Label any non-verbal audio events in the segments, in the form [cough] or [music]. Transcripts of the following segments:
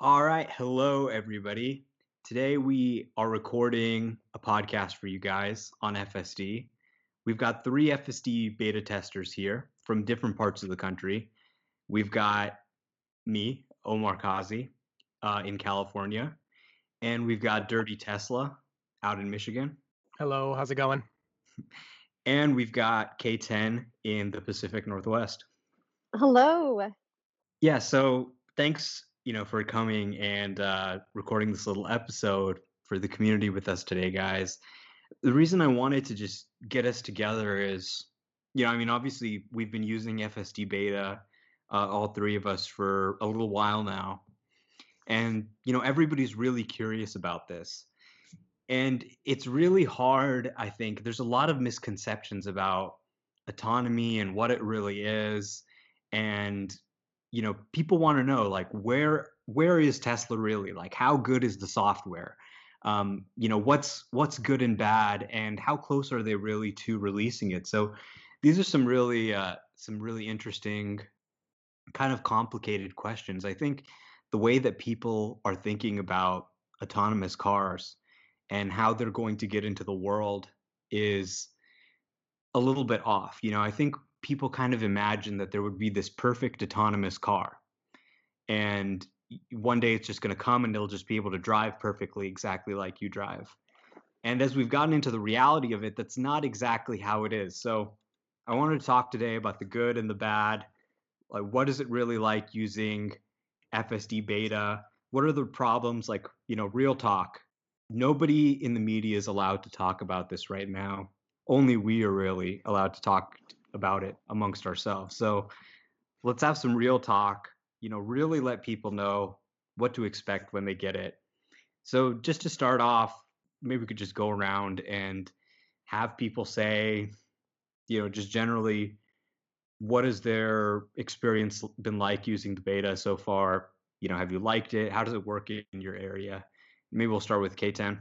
All right. Hello, everybody. Today we are recording a podcast for you guys on FSD. We've got three FSD beta testers here from different parts of the country. We've got me, Omar Qazi, uh, in California, and we've got Dirty Tesla out in Michigan. Hello, how's it going? [laughs] And we've got K10 in the Pacific Northwest. Hello. Yeah, so thanks, you know, for coming and uh, recording this little episode for the community with us today, guys. The reason I wanted to just get us together is, you know, I mean, obviously we've been using FSD beta, uh, all three of us, for a little while now, and you know, everybody's really curious about this, and it's really hard. I think there's a lot of misconceptions about autonomy and what it really is, and you know, people want to know like where where is Tesla really? Like, how good is the software? um, you know what's what's good and bad and how close are they really to releasing it so these are some really uh, some really interesting kind of complicated questions i think the way that people are thinking about autonomous cars and how they're going to get into the world is a little bit off you know i think people kind of imagine that there would be this perfect autonomous car and one day it's just going to come and it'll just be able to drive perfectly exactly like you drive. And as we've gotten into the reality of it, that's not exactly how it is. So I wanted to talk today about the good and the bad. Like, what is it really like using FSD beta? What are the problems? Like, you know, real talk. Nobody in the media is allowed to talk about this right now. Only we are really allowed to talk about it amongst ourselves. So let's have some real talk you know, really let people know what to expect when they get it. So just to start off, maybe we could just go around and have people say, you know, just generally, what has their experience been like using the beta so far? You know, have you liked it? How does it work in your area? Maybe we'll start with K10.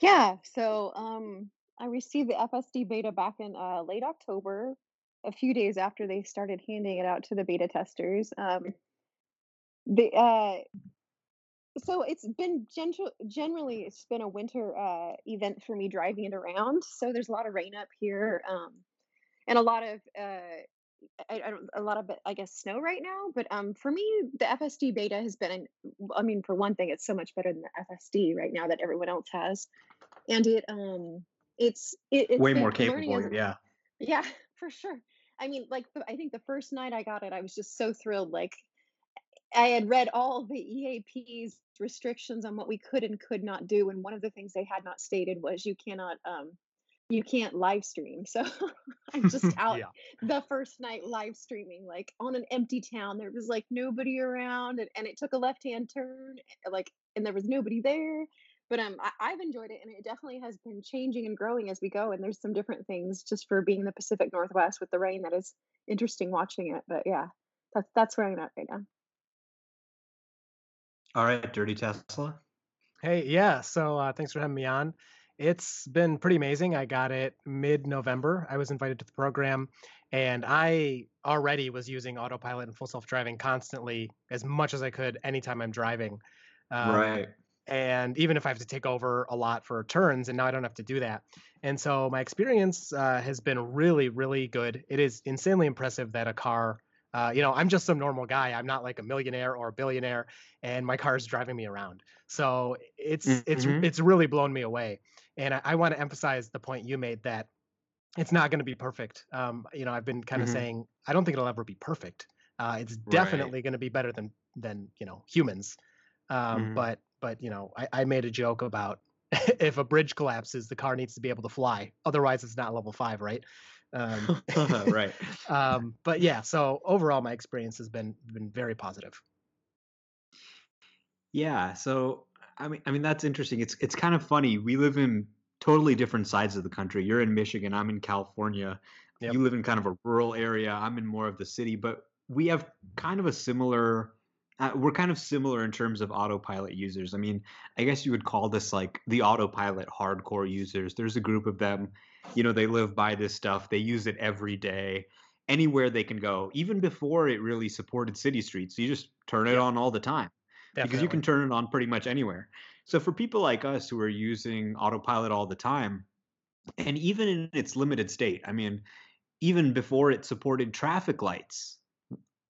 Yeah, so um, I received the FSD beta back in uh, late October, a few days after they started handing it out to the beta testers. Um, the uh, so it's been gentle, generally it's been a winter uh, event for me driving it around. So there's a lot of rain up here, um, and a lot of uh, I, I, don't a lot of I guess snow right now. But um, for me, the FSD beta has been. I mean, for one thing, it's so much better than the FSD right now that everyone else has, and it um, it's it, it's way more capable. Yeah, [laughs] yeah, for sure. I mean, like I think the first night I got it, I was just so thrilled. Like I had read all the EAP's restrictions on what we could and could not do, and one of the things they had not stated was you cannot um you can't live stream. So [laughs] I'm just [laughs] out yeah. the first night live streaming, like on an empty town. There was like nobody around, and, and it took a left hand turn, like, and there was nobody there but um I, have enjoyed it and it definitely has been changing and growing as we go and there's some different things just for being the pacific northwest with the rain that is interesting watching it but yeah that's that's where i'm at right now. All right dirty tesla? Hey yeah so uh, thanks for having me on. It's been pretty amazing i got it mid-november i was invited to the program and i already was using autopilot and full self-driving constantly as much as i could anytime i'm driving um, right and even if I have to take over a lot for turns, and now I don't have to do that. And so my experience uh, has been really, really good. It is insanely impressive that a car, uh, you know, I'm just some normal guy. I'm not like a millionaire or a billionaire, and my car is driving me around. So it's mm-hmm. it's it's really blown me away. And I, I want to emphasize the point you made that it's not going to be perfect. Um, you know, I've been kind of mm-hmm. saying I don't think it'll ever be perfect. Uh, it's definitely right. going to be better than than you know humans. Um, mm-hmm. But but you know, I, I made a joke about [laughs] if a bridge collapses, the car needs to be able to fly. Otherwise, it's not level five, right? Um, [laughs] right. [laughs] um, but yeah, so overall, my experience has been been very positive. Yeah. So I mean, I mean that's interesting. It's it's kind of funny. We live in totally different sides of the country. You're in Michigan. I'm in California. Yep. You live in kind of a rural area. I'm in more of the city, but we have kind of a similar uh, we're kind of similar in terms of autopilot users. I mean, I guess you would call this like the autopilot hardcore users. There's a group of them, you know, they live by this stuff. They use it every day, anywhere they can go, even before it really supported city streets. You just turn it yeah. on all the time. Definitely. because you can turn it on pretty much anywhere. So for people like us who are using autopilot all the time, and even in its limited state, I mean, even before it supported traffic lights,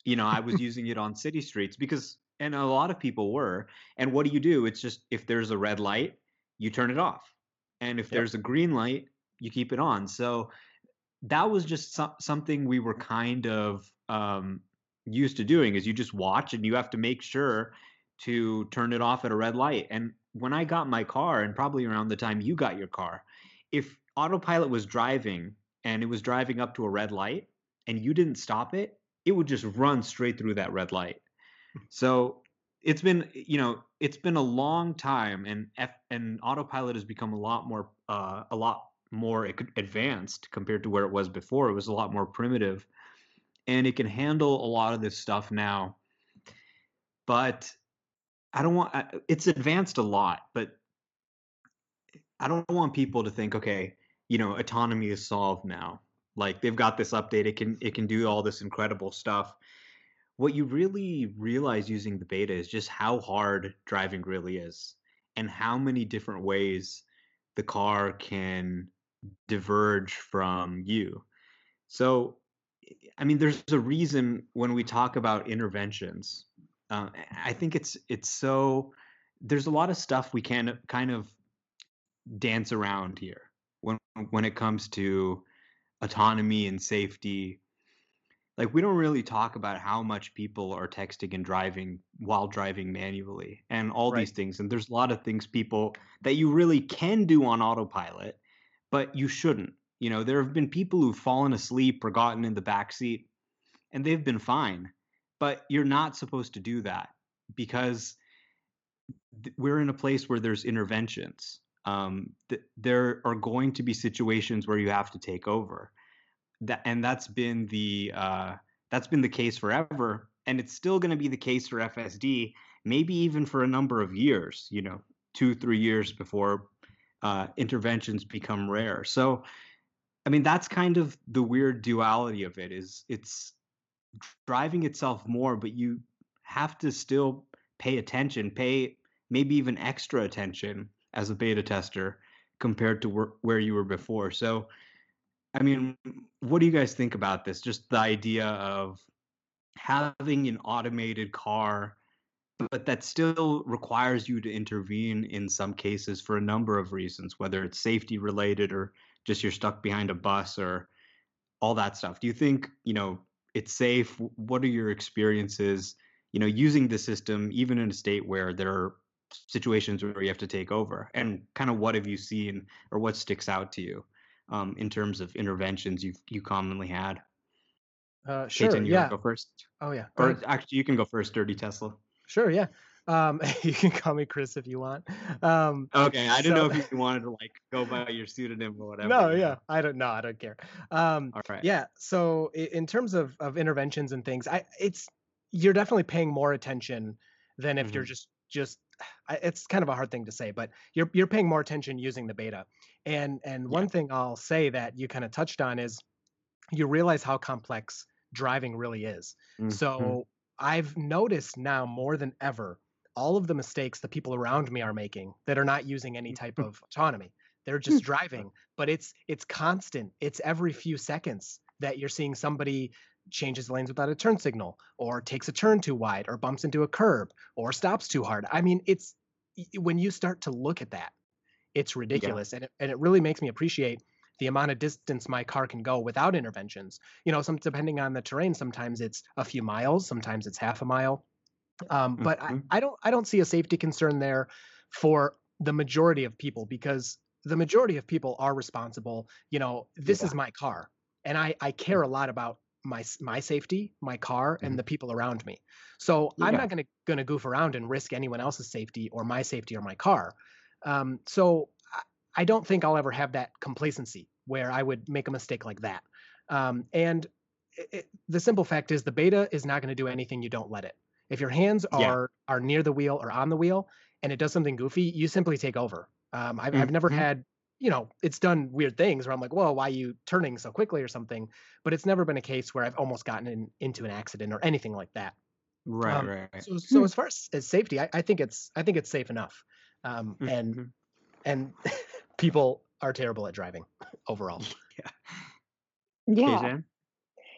you know, I was [laughs] using it on city streets because, and a lot of people were. And what do you do? It's just if there's a red light, you turn it off. And if yep. there's a green light, you keep it on. So that was just so- something we were kind of um, used to doing is you just watch and you have to make sure to turn it off at a red light. And when I got my car, and probably around the time you got your car, if autopilot was driving and it was driving up to a red light and you didn't stop it, it would just run straight through that red light. So it's been, you know, it's been a long time, and F and autopilot has become a lot more, uh, a lot more advanced compared to where it was before. It was a lot more primitive, and it can handle a lot of this stuff now. But I don't want it's advanced a lot, but I don't want people to think, okay, you know, autonomy is solved now. Like they've got this update, it can it can do all this incredible stuff. What you really realize using the beta is just how hard driving really is and how many different ways the car can diverge from you. So I mean, there's a reason when we talk about interventions uh, I think it's it's so there's a lot of stuff we can kind of dance around here when when it comes to autonomy and safety. Like we don't really talk about how much people are texting and driving while driving manually and all right. these things. And there's a lot of things people that you really can do on autopilot, but you shouldn't. You know, there have been people who've fallen asleep or gotten in the back seat and they've been fine but you're not supposed to do that because th- we're in a place where there's interventions. Um, th- there are going to be situations where you have to take over. That and that's been the uh, that's been the case forever, and it's still going to be the case for FSD, maybe even for a number of years. You know, two three years before uh, interventions become rare. So, I mean, that's kind of the weird duality of it. Is it's driving itself more, but you have to still pay attention, pay maybe even extra attention as a beta tester compared to where, where you were before. So, I mean, what do you guys think about this? Just the idea of having an automated car, but that still requires you to intervene in some cases for a number of reasons, whether it's safety related or just you're stuck behind a bus or all that stuff. Do you think, you know, it's safe what are your experiences you know using the system even in a state where there are situations where you have to take over and kind of what have you seen or what sticks out to you um, in terms of interventions you've you commonly had uh, sure K10, you yeah go first oh yeah or ahead. actually you can go first dirty tesla sure yeah um, [laughs] you can call me Chris if you want. Um, okay, I didn't know if [laughs] you wanted to like go by your pseudonym or whatever. No, yeah, I don't know. I don't care. Um, All right. Yeah. So in terms of of interventions and things, I it's you're definitely paying more attention than if mm-hmm. you're just just. It's kind of a hard thing to say, but you're you're paying more attention using the beta. And and yeah. one thing I'll say that you kind of touched on is you realize how complex driving really is. Mm-hmm. So I've noticed now more than ever all of the mistakes the people around me are making that are not using any type [laughs] of autonomy. They're just driving, but it's it's constant. It's every few seconds that you're seeing somebody changes lanes without a turn signal or takes a turn too wide or bumps into a curb or stops too hard. I mean, it's when you start to look at that, it's ridiculous yeah. and it, and it really makes me appreciate the amount of distance my car can go without interventions. You know, some depending on the terrain, sometimes it's a few miles, sometimes it's half a mile. Um, but mm-hmm. I, I don't I don't see a safety concern there for the majority of people because the majority of people are responsible. You know, this yeah. is my car, and I I care a lot about my my safety, my car, mm-hmm. and the people around me. So yeah. I'm not gonna gonna goof around and risk anyone else's safety or my safety or my car. Um, so I, don't think I'll ever have that complacency where I would make a mistake like that. Um, and it, the simple fact is the beta is not going to do anything you don't let it. If your hands are yeah. are near the wheel or on the wheel and it does something goofy, you simply take over. Um, I've, mm-hmm. I've never mm-hmm. had, you know, it's done weird things where I'm like, whoa, why are you turning so quickly or something? But it's never been a case where I've almost gotten in, into an accident or anything like that. Right, Um, right, right. so so Hmm. as far as, as safety, I, I think it's I think it's safe enough. Um, and Mhm. and [laughs] people are terrible at driving [laughs] overall. Yeah. Yeah. KJ?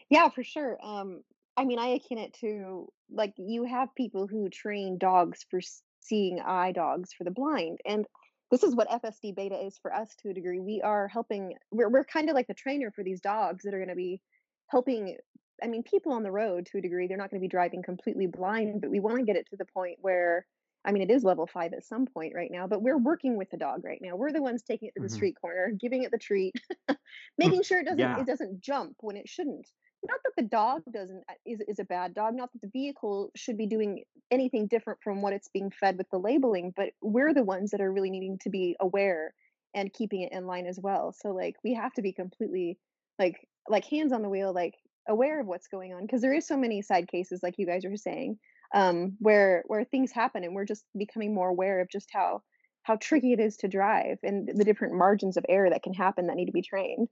Yeah, for sure. Um, I mean, I akin it to like you have people who train dogs for seeing eye dogs for the blind, and this is what FSD beta is for us to a degree. We are helping. We're we're kind of like the trainer for these dogs that are going to be helping. I mean, people on the road to a degree. They're not going to be driving completely blind, but we want to get it to the point where. I mean, it is level five at some point right now, but we're working with the dog right now. We're the ones taking it to the Mhm. street corner, giving it the treat, [laughs] making sure it doesn't Yeah. it doesn't jump when it shouldn't not that the dog doesn't uh, is, is a bad dog not that the vehicle should be doing anything different from what it's being fed with the labeling but we're the ones that are really needing to be aware and keeping it in line as well so like we have to be completely like like hands on the wheel like aware of what's going on because there is so many side cases like you guys are saying um where where things happen and we're just becoming more aware of just how how tricky it is to drive and the different margins of error that can happen that need to be trained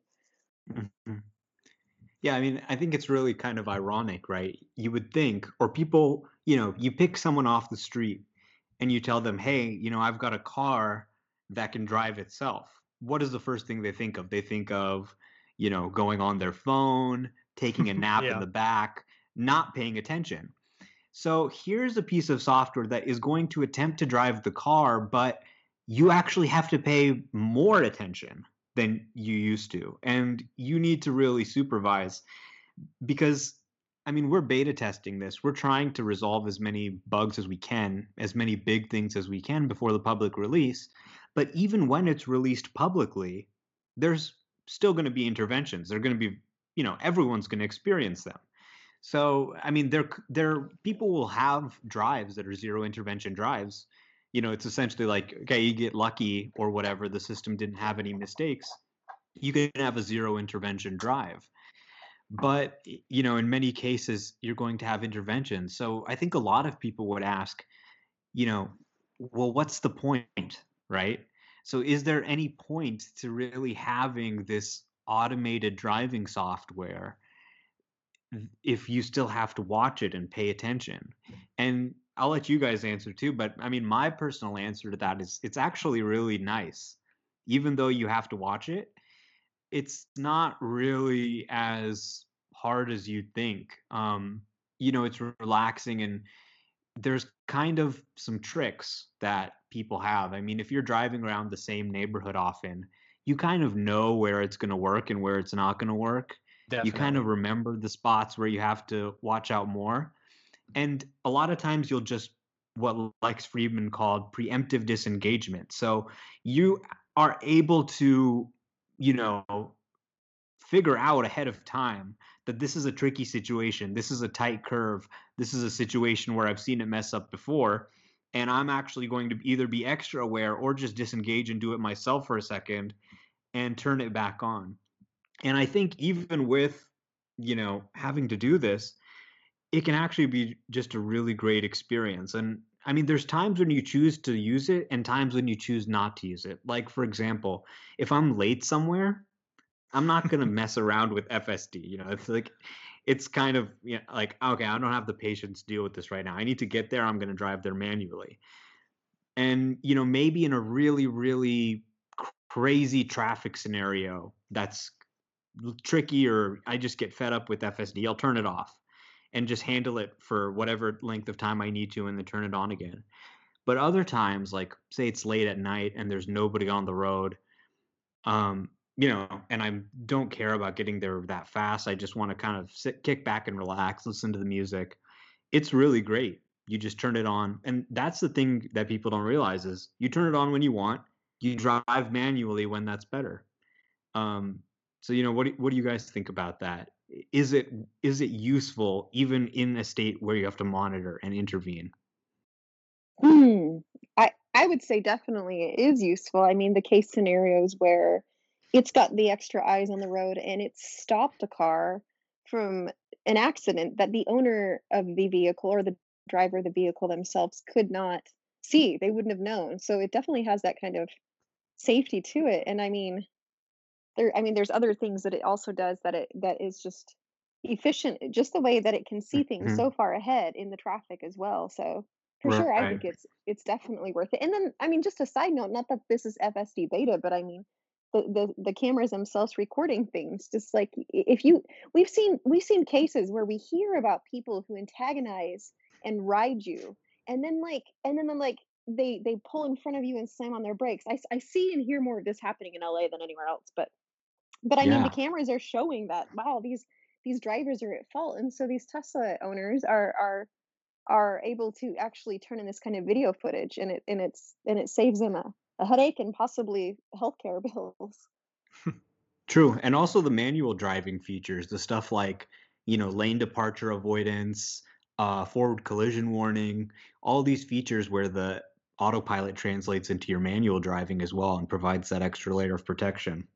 Mhm. Yeah, I mean, I think it's really kind of ironic, right? You would think, or people, you know, you pick someone off the street and you tell them, hey, you know, I've got a car that can drive itself. What is the first thing they think of? They think of, you know, going on their phone, taking a [laughs] nap in the back, not paying attention. So here's a piece of software that is going to attempt to drive the car, but you actually have to pay more attention than you used to. And you need to really supervise because, I mean, we're beta testing this. We're trying to resolve as many bugs as we can, as many big things as we can before the public release. But even when it's released publicly, there's still going to be interventions. They're going to be, you know, everyone's going to experience them. So, I mean, there, there, people will have drives that are zero intervention drives. You know, it's essentially like, okay, you get lucky or whatever, the system didn't have any mistakes. You can have a zero intervention drive. But, you know, in many cases, you're going to have interventions. So I think a lot of people would ask, you know, well, what's the point, right? So is there any point to really having this automated driving software if you still have to watch it and pay attention. And I'll let you guys answer too, but I mean, my personal answer to that is it's actually really nice. Even though you have to watch it, it's not really as hard as you'd think. Um, you know, it's relaxing and there's kind of some tricks that people have. I mean, if you're driving around the same neighborhood often, you kind of know where it's going to work and where it's not going to work you kind of remember the spots where you have to watch out more and a lot of times you'll just what lex fridman called preemptive disengagement. So you are able to you know figure out ahead of time that this is a tricky situation this is a tight curve this is a situation where i've seen it mess up before and i'm actually going to either be extra aware or just disengage and do it myself for a second and turn it back on. And I think even with, you know, having to do this, it can actually be just a really great experience. And I mean, there's times when you choose to use it and times when you choose not to use it. Like, for example, if I'm late somewhere, I'm not going [laughs] to mess around with FSD. You know, it's like, it's kind of you know, like, okay, I don't have the patience to deal with this right now. I need to get there. I'm going to drive there manually. And, you know, maybe in a really, really crazy traffic scenario that's tricky or I just get fed up with FSD, I'll turn it off and just handle it for whatever length of time I need to and then turn it on again. But other times, like say it's late at night and there's nobody on the road, um, you know, and I don't care about getting there that fast. I just want to kind of sit, kick back and relax, listen to the music. It's really great. You just turn it on, and that's the thing that people don't realize is you turn it on when you want. You drive manually when that's better. Um, so you know, what do, what do you guys think about that? Is it is it useful even in a state where you have to monitor and intervene? Hmm. I I would say definitely it is useful. I mean, the case scenarios where it's got the extra eyes on the road and it stopped a car from an accident that the owner of the vehicle or the driver of the vehicle themselves could not see. They wouldn't have known. So it definitely has that kind of safety to it. And I mean, there I mean there's other things that it also does that it that is just efficient just the way that it can see things Mhm. so far ahead in the traffic as well. So for sure, I think it's it's definitely worth it. And then I mean, just a side note, not that this is FSD beta, but I mean the the, the cameras themselves recording things. Just like if you we've seen we've seen cases where we hear about people who antagonize and ride you, and then like and then then like they they pull in front of you and slam on their brakes. I, I see and hear more of this happening in LA than anywhere else, but but I mean, the cameras are showing that wow, these these drivers are at fault, and so these Tesla owners are are are able to actually turn in this kind of video footage, and it and it's and it saves them a, a headache and possibly healthcare [laughs] bills. True. And also the manual driving features, the stuff like, you know, lane departure avoidance, uh, forward collision warning, all these features where the autopilot translates into your manual driving as well and provides that extra layer of protection.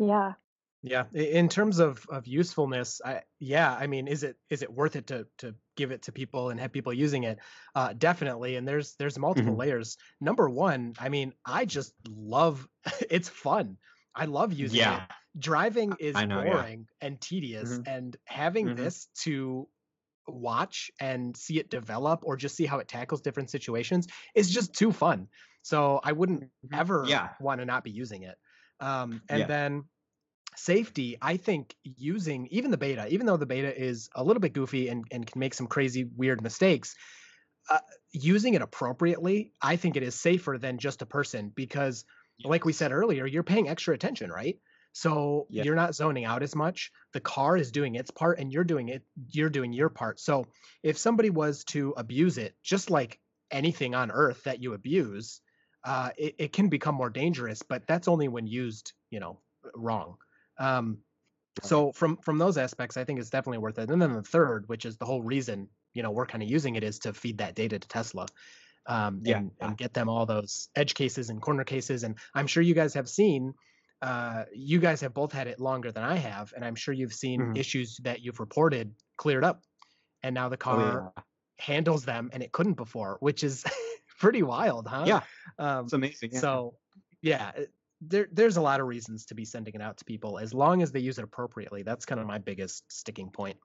Yeah, Yeah, in terms of of usefulness, I yeah, I mean, is it is it worth it to to give it to people and have people using it? Uh, definitely. And there's there's multiple Mhm. layers. Number one, I mean, I just love [laughs] it's fun. I love using it. Yeah. Driving is know, yeah. boring and tedious, Mhm. and having Mhm. this to watch and see it develop or just see how it tackles different situations is just too fun. So I wouldn't ever Yeah. want to not be using it. Um, and Yeah. then safety, I think using even the beta, even though the beta is a little bit goofy and, and can make some crazy, weird mistakes, uh, using it appropriately, I think it is safer than just a person because, like we said earlier, you're paying extra attention, right? So Yeah. you're not zoning out as much. The car is doing its part and you're doing it, you're doing your part. So if somebody was to abuse it, just like anything on earth that you abuse, uh, it, it can become more dangerous, but that's only when used, you know, wrong. Um, so from from those aspects, I think it's definitely worth it. And then the third, which is the whole reason, you know, we're kind of using it is to feed that data to Tesla. Um, Yeah. and, and get them all those edge cases and corner cases. And I'm sure you guys have seen, uh, you guys have both had it longer than I have, and I'm sure you've seen Mhm. issues that you've reported cleared up, and now the Oh, car yeah. handles them and it couldn't before, which is [laughs] pretty wild, huh? Yeah. Um, It's amazing. Yeah. so yeah, there there's a lot of reasons to be sending it out to people as long as they use it appropriately. That's kind of my biggest sticking point.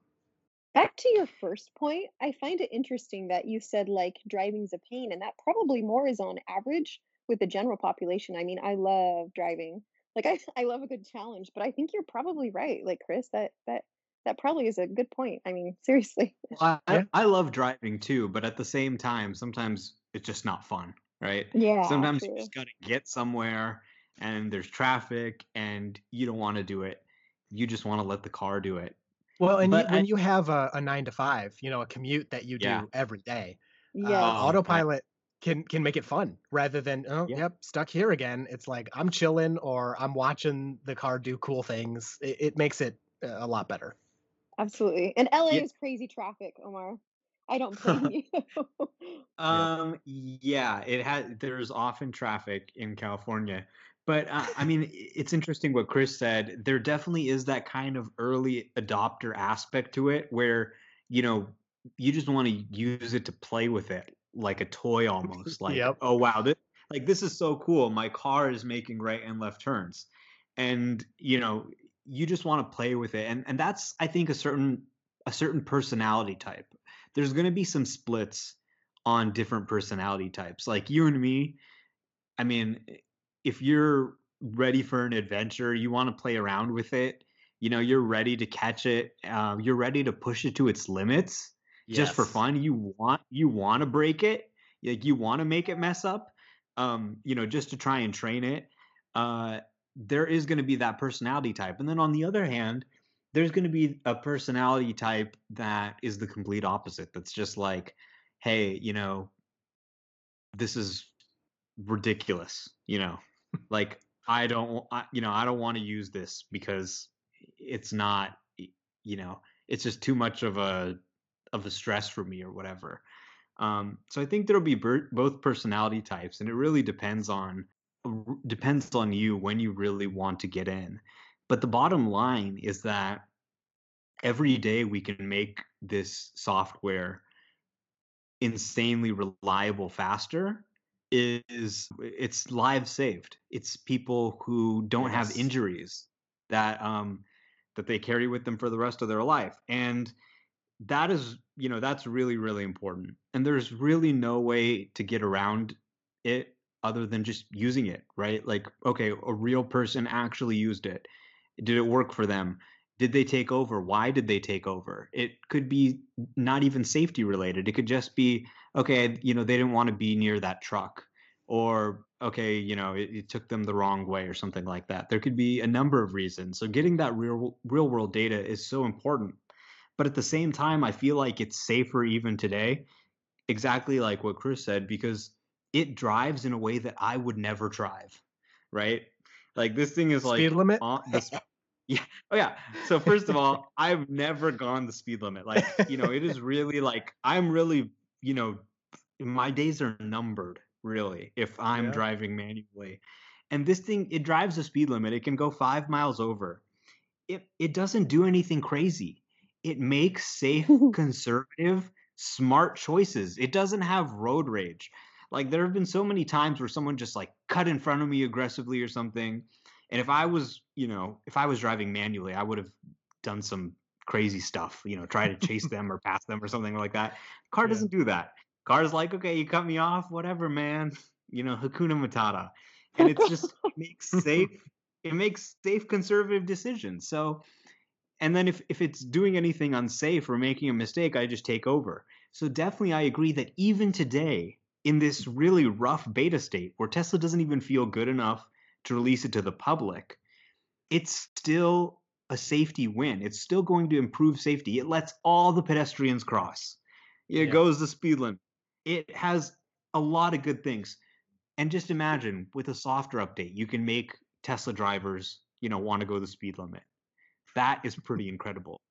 Back to your first point, I find it interesting that you said like driving's a pain, and that probably more is on average with the general population. I mean, I love driving. Like I, [laughs] I love a good challenge, but I think you're probably right, like Chris, that that that probably is a good point. I mean, [laughs] seriously. Well, I, I love driving too, but at the same time, sometimes it's just not fun, right? Yeah, Sometimes you just got to get somewhere and there's traffic and you don't want to do it. You just want to let the car do it. Well, and you, But I- you have a, a nine to five, you know, a commute that you Yeah. do every day, uh, Yes. Oh, right. autopilot can can make it fun rather than oh Yeah. yep stuck here again. It's like I'm chilling or I'm watching the car do cool things. It, it makes it uh, a lot better. Absolutely. And LA Yeah. is crazy traffic, Omar. I don't blame [laughs] you. [laughs] Um, yeah, it had. There's often traffic in California, but uh, I mean, it's interesting what Chris said. There definitely is that kind of early adopter aspect to it, where you know you just want to use it to play with it like a toy almost. [laughs] Like, Yep. oh wow, this like this is so cool. My car is making right and left turns, and you know you just want to play with it, and and that's I think a certain a certain personality type. There's going to be some splits on different personality types. Like you and me, I mean, if you're ready for an adventure, you want to play around with it, you know, you're ready to catch it, um, you're ready to push it to its limits just for fun. You want you want to break it, like you want to make it mess up, um, you know, just to try and train it. Uh, there is going to be that personality type, and then on the other hand, there's going to be a personality type that is the complete opposite. That's just like, hey, you know, this is ridiculous. You know, like I don't, I, you know, I don't want to use this because it's not, you know, it's just too much of a of a stress for me or whatever. Um, so I think there'll be ber- both personality types, and it really depends on depends on you when you really want to get in. But the bottom line is that every day we can make this software insanely reliable faster is it's lives saved it's people who don't have injuries that um that they carry with them for the rest of their life. And that is, you know, that's really, really important. And there's really no way to get around it other than just using it, right? Like, okay, a real person actually used it. Did it work for them? Did they take over? Why did they take over? It could be not even safety related. It could just be, okay, you know, they didn't want to be near that truck. Or, okay, you know, it, it took them the wrong way or something like that. There could be a number of reasons. So getting that real real world data is so important. But at the same time, I feel like it's safer even today, exactly like what Chris said, because it drives in a way that I would never drive, right? Like this thing is Speed like speed limit? on this [laughs] yeah. Oh yeah. So first of all i've never gone the speed limit. Like you know it is really like i'm really you know my days are numbered really if i'm Yeah. driving manually. And this thing it drives the speed limit. It can go five miles over. It it doesn't do anything crazy. It makes safe [laughs] conservative smart choices. It doesn't have road rage like there have been so many times where someone just like cut in front of me aggressively or something and if I was, you know, if I was driving manually, I would have done some crazy stuff, you know, try to chase [laughs] them or pass them or something like that. Car Yeah. doesn't do that. Car's like, okay, you cut me off, whatever, man. You know, Hakuna Matata. And it's just it makes safe, [laughs] it makes safe conservative decisions. So and then if if it's doing anything unsafe or making a mistake, I just take over. So definitely I agree that even today, in this really rough beta state where Tesla doesn't even feel good enough to release it to the public, it's still a safety win. It's still going to improve safety. It lets all the pedestrians cross. It Yeah. goes the speed limit. It has a lot of good things. And just imagine with a software update, you can make Tesla drivers, you know, want to go the speed limit. That is pretty incredible.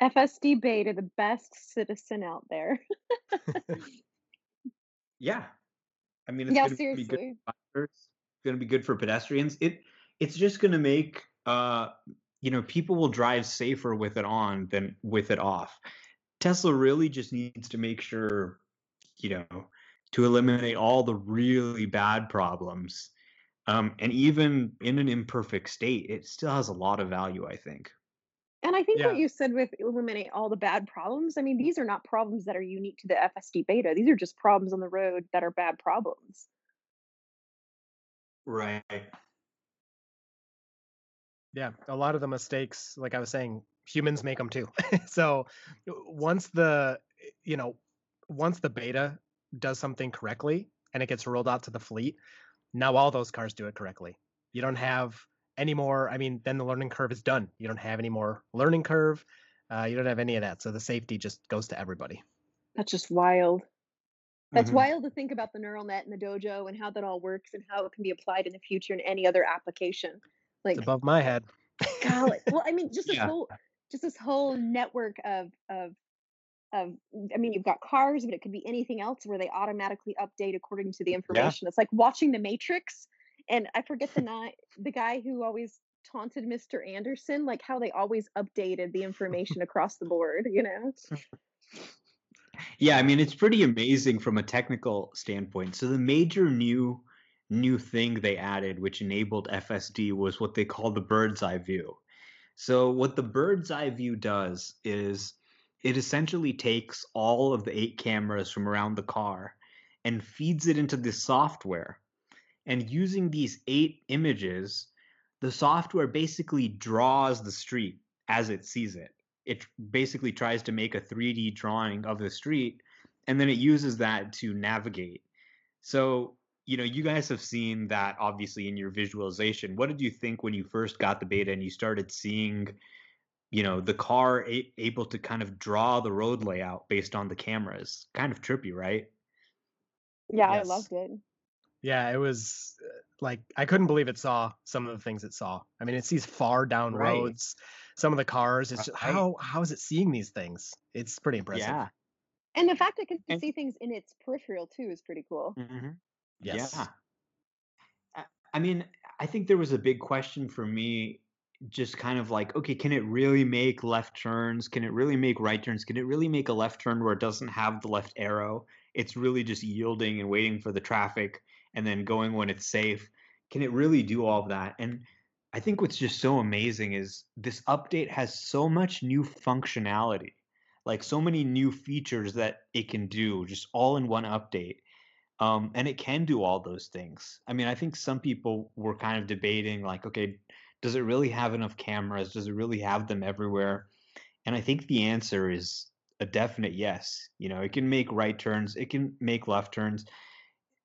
FSD beta, the best citizen out there. [laughs] [laughs] Yeah. I mean, it's yeah, going to be good seriously. for. It's going to be good for pedestrians. It it's just going to make uh you know people will drive safer with it on than with it off. Tesla really just needs to make sure you know to eliminate all the really bad problems. Um, and even in an imperfect state, it still has a lot of value, I think. And I think Yeah. what you said with eliminate all the bad problems, I mean, these are not problems that are unique to the FSD beta. These are just problems on the road that are bad problems. Right. Yeah, a lot of the mistakes, like I was saying, humans make them too. [laughs] so once the, eh, you know, once the beta does something correctly and it gets rolled out to the fleet, now all those cars do it correctly. You don't have any more. I mean, then the learning curve is done. You don't have any more learning curve. Uh, you don't have any of that. So the safety just goes to everybody. That's just wild. That's Mhm. wild to think about the neural net and the dojo and how that all works and how it can be applied in the future in any other application. Like, It's above my head. golly. [laughs] Well, I mean, just this Yeah. whole, just this whole network of of of. I mean, you've got cars, but it could be anything else where they automatically update according to the information. It's like watching The Matrix, and I forget the ni- the guy who always taunted Mr. Anderson, like how they always updated the information across the board. You know? Yeah, I mean it's pretty amazing from a technical standpoint. So the major new new thing they added which enabled FSD was what they call the bird's eye view. So what the bird's eye view does is it essentially takes all of the eight cameras from around the car and feeds it into the software. And using these eight images, the software basically draws the street as it sees it it basically tries to make a 3D drawing of the street and then it uses that to navigate. So, you know, you guys have seen that obviously in your visualization. What did you think when you first got the beta and you started seeing, you know, the car a- able to kind of draw the road layout based on the cameras? Kind of trippy, right? Yeah, I loved it. Yeah, it was uh, like I couldn't believe it saw some of the things it saw. I mean, it sees far down Right. roads. Some of the cars, it's just, Right. how how is it seeing these things? It's pretty impressive. Yeah. And the fact it can And- see things in its peripheral too is pretty cool. Mm-hmm. Yes. Yeah. I- I mean, I think there was a big question for me, just kind of like, okay, can it really make left turns? Can it really make right turns? Can it really make a left turn where it doesn't have the left arrow? It's really just yielding and waiting for the traffic and then going when it's safe. Can it really do all of that? And I think what's just so amazing is this update has so much new functionality, like so many new features that it can do, just all in one update. Um, and it can do all those things. I mean, I think some people were kind of debating, like, okay, does it really have enough cameras? Does it really have them everywhere? And I think the answer is a definite yes. You know, it can make right turns, it can make left turns,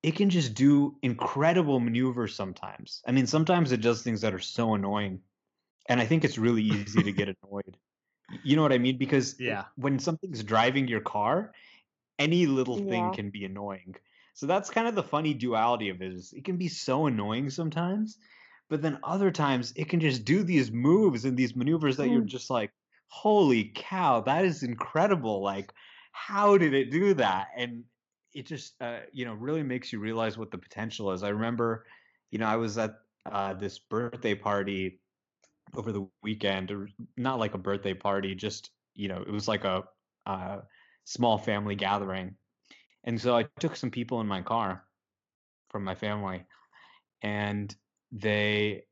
it can just do incredible maneuvers sometimes. I mean, sometimes it does things that are so annoying. And I think it's really easy to get [laughs] annoyed. You know what I mean? Because Yeah. when something's driving your car, any little thing Yeah. can be annoying. So that's kind of the funny duality of it is it can be so annoying sometimes, but then other times it can just do these moves and these maneuvers that you're Mm. just like, holy cow, that is incredible. Like, how did it do that? And it just uh, you know really makes you realize what the potential is. I remember, you know, I was at uh, this birthday party over the weekend, not like a birthday party, just you know, it was like a, uh small family gathering, and so I took some people in my car from my family, and they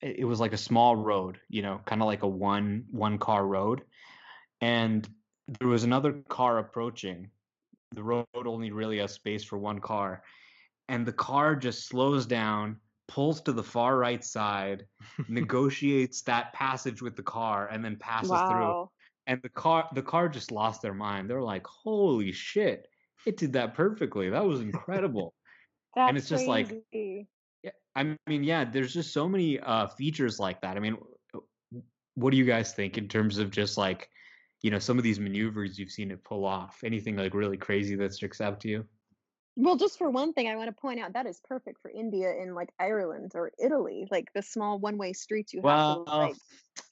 it was like a small road, you know, kind of like a one one car road, and there was another car approaching. The road only really has space for one car, and the car just slows down, pulls to the far right side, [laughs] negotiates that passage with the car, and then passes through. Wow. And the car the car just lost their mind. They were like, "Holy shit! It did that perfectly. That was incredible." [laughs] That's and it's just like crazy. yeah, I mean, yeah, there's just so many uh, features like that. I mean, what do you guys think in terms of just like, you know, some of these maneuvers you've seen it pull off? Anything like really crazy that sticks out to you? Well, just for one thing, I want to point out that is perfect for India in like Ireland or Italy, like the small one-way streets you have Well, to like.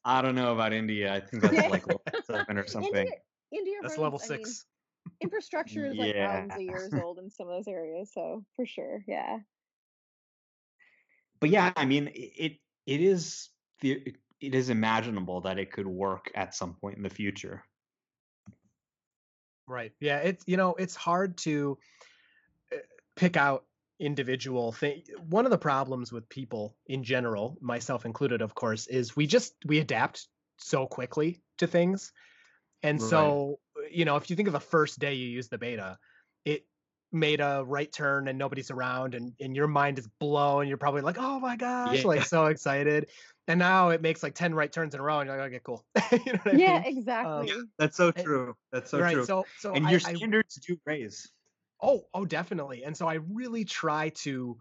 I don't know about India. I think that's like level [laughs] seven or something. India, India That's roads, level I mean, six. infrastructure is like thousands of years old in some of those areas, so for sure, yeah. But yeah, I mean, it it is the it is imaginable that it could work at some point in the future. Right. Yeah. It's you know it's hard to uh, pick out individual thing. One of the problems with people in general, myself included, of course, is we just we adapt so quickly to things, and Right. so you know if you think of the first day you use the beta, it made a right turn and nobody's around and, and your mind is blown you're probably like oh my gosh like so excited and now it makes like 10 right turns in a row and you're like okay cool [laughs] you know what I Yeah, mean? exactly. That's so Eh, true. That's so right true. so so and I, your I standards do raise. Oh, oh, definitely. And so I really try to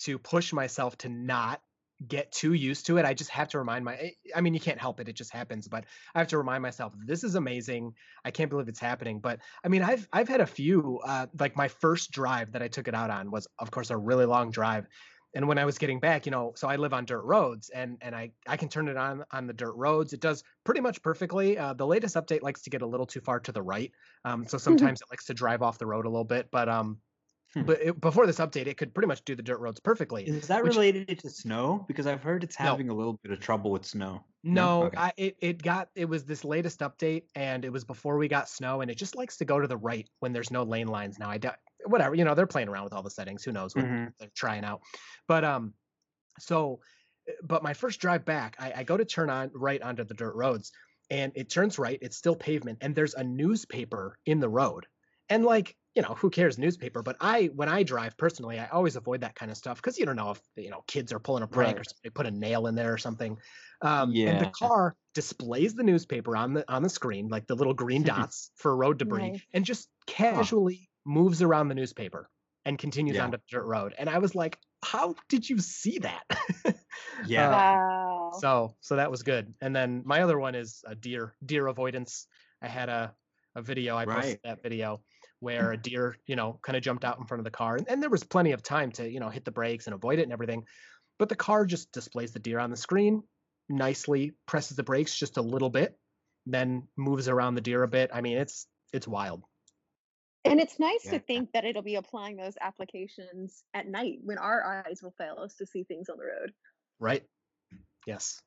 to push myself to not get too used to it. I just have to remind my I- I mean, you can't help it. It just happens, but I have to remind myself this is amazing. I can't believe it's happening. But I mean, I've I've had a few uh like my first drive that I took it out on was of course a really long drive. And when I was getting back, you know, so I live on dirt roads and and I I can turn it on on the dirt roads. It does pretty much perfectly. Uh, the latest update likes to get a little too far to the right. Um, so [laughs] sometimes it likes to drive off the road a little bit, but um, Hmm. but it, before this update, it could pretty much do the dirt roads perfectly. Is that Which- related to snow? Because I've heard it's No. having a little bit of trouble with snow. No, Okay. I, it it got it was this latest update, and it was before we got snow, and it just likes to go to the right when there's no lane lines now. I doubt whatever you know they're playing around with all the settings. Who knows what Mhm. they're trying out, but um, so uh, but my first drive back, I, I go to turn on right onto the dirt roads, and it turns right. It's still pavement, and there's a newspaper in the road, and like you know who cares newspaper but i when i drive personally i always avoid that kind of stuff because you don't know if you know kids are pulling a prank or Right. somebody put a nail in there or something um, and the car displays the newspaper on the on the screen like the little green [laughs] dots for road debris Nice. and just casually moves around the newspaper and continues Yeah. onto the dirt road and i was like how did you see that [laughs] Yeah. Uh, Wow. so so that was good and then my other one is a deer deer avoidance i had a a video i posted that video where a deer you know kind of jumped out in front of the car and, and there was plenty of time to you know hit the brakes and avoid it and everything but the car just displays the deer on the screen nicely presses the brakes just a little bit then moves around the deer a bit i mean it's it's wild And it's nice Yeah. to think that it'll be applying those applications at night when our eyes will fail us to see things on the road. right yes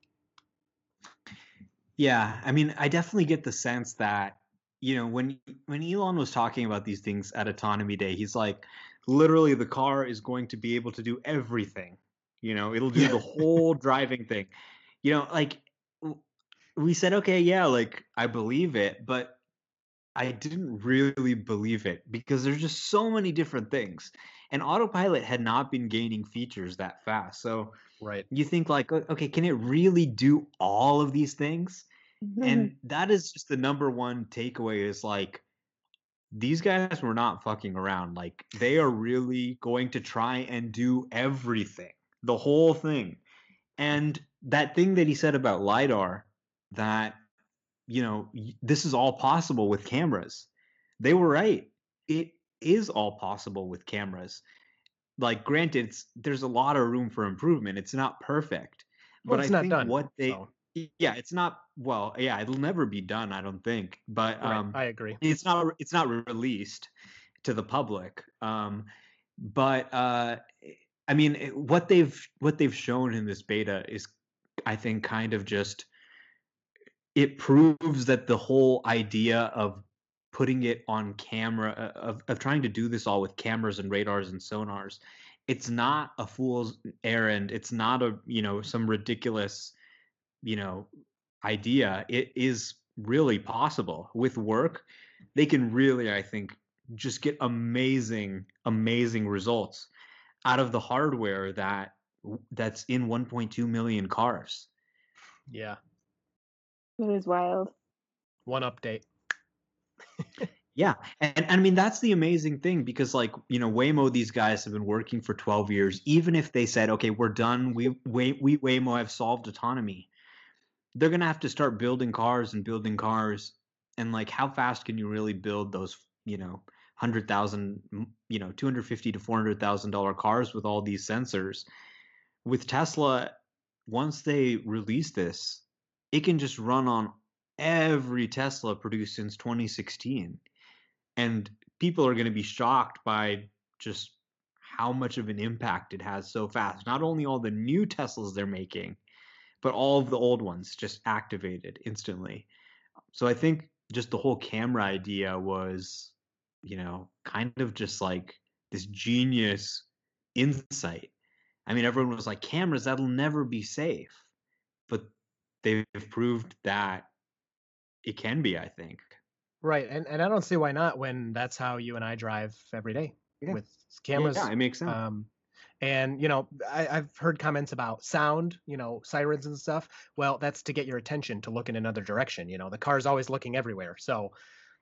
Yeah, I mean, I definitely get the sense that you know when when Elon was talking about these things at Autonomy Day, he's like, literally, the car is going to be able to do everything You know, it'll do the [laughs] whole driving thing. You know, like we said, okay, yeah, like I believe it, but I didn't really believe it because there's just so many different things. And autopilot had not been gaining features that fast. So right. you think like, okay, can it really do all of these things? And [laughs] that is just the number one takeaway is like these guys were not fucking around. Like they are really going to try and do everything, the whole thing. And that thing that he said about lidar that you know this is all possible with cameras they were right it is all possible with cameras like granted there's a lot of room for improvement it's not perfect well, but i think done, what they so. Yeah it's not well yeah it'll never be done i don't think but right, um i agree. it's not it's not released to the public um but uh i mean what they've what they've shown in this beta is i think kind of just it proves that the whole idea of putting it on camera uh, of, of trying to do this all with cameras and radars and sonars it's not a fool's errand it's not a you know some ridiculous you know idea it is really possible with work they can really i think just get amazing amazing results out of the hardware that that's in 1.2 million cars yeah it is wild. One update. [laughs] yeah, and, and I mean that's the amazing thing because like you know Waymo, these guys have been working for twelve years. Even if they said, okay, we're done, we we, we Waymo have solved autonomy, they're gonna have to start building cars and building cars. And like, how fast can you really build those? You know, hundred thousand, mm, you know, two hundred fifty to four hundred thousand dollar cars with all these sensors. With Tesla, once they release this, it can just run on every Tesla produced since 2016. And people are going to be shocked by just how much of an impact it has so fast. Not only all the new Teslas they're making, but all of the old ones just activated instantly. So I think just the whole camera idea was, you know, kind of just like this genius insight. I mean, everyone was like, cameras, that'll never be safe. But they've proved that it can be, I think. Right. And and I don't see why not when that's how you and I drive every day yeah. with cameras. Yeah, it makes sense. Um, and you know, I, have heard comments about sound, you know, sirens and stuff. Well, that's to get your attention to look in another direction. You know, the car's always looking everywhere, so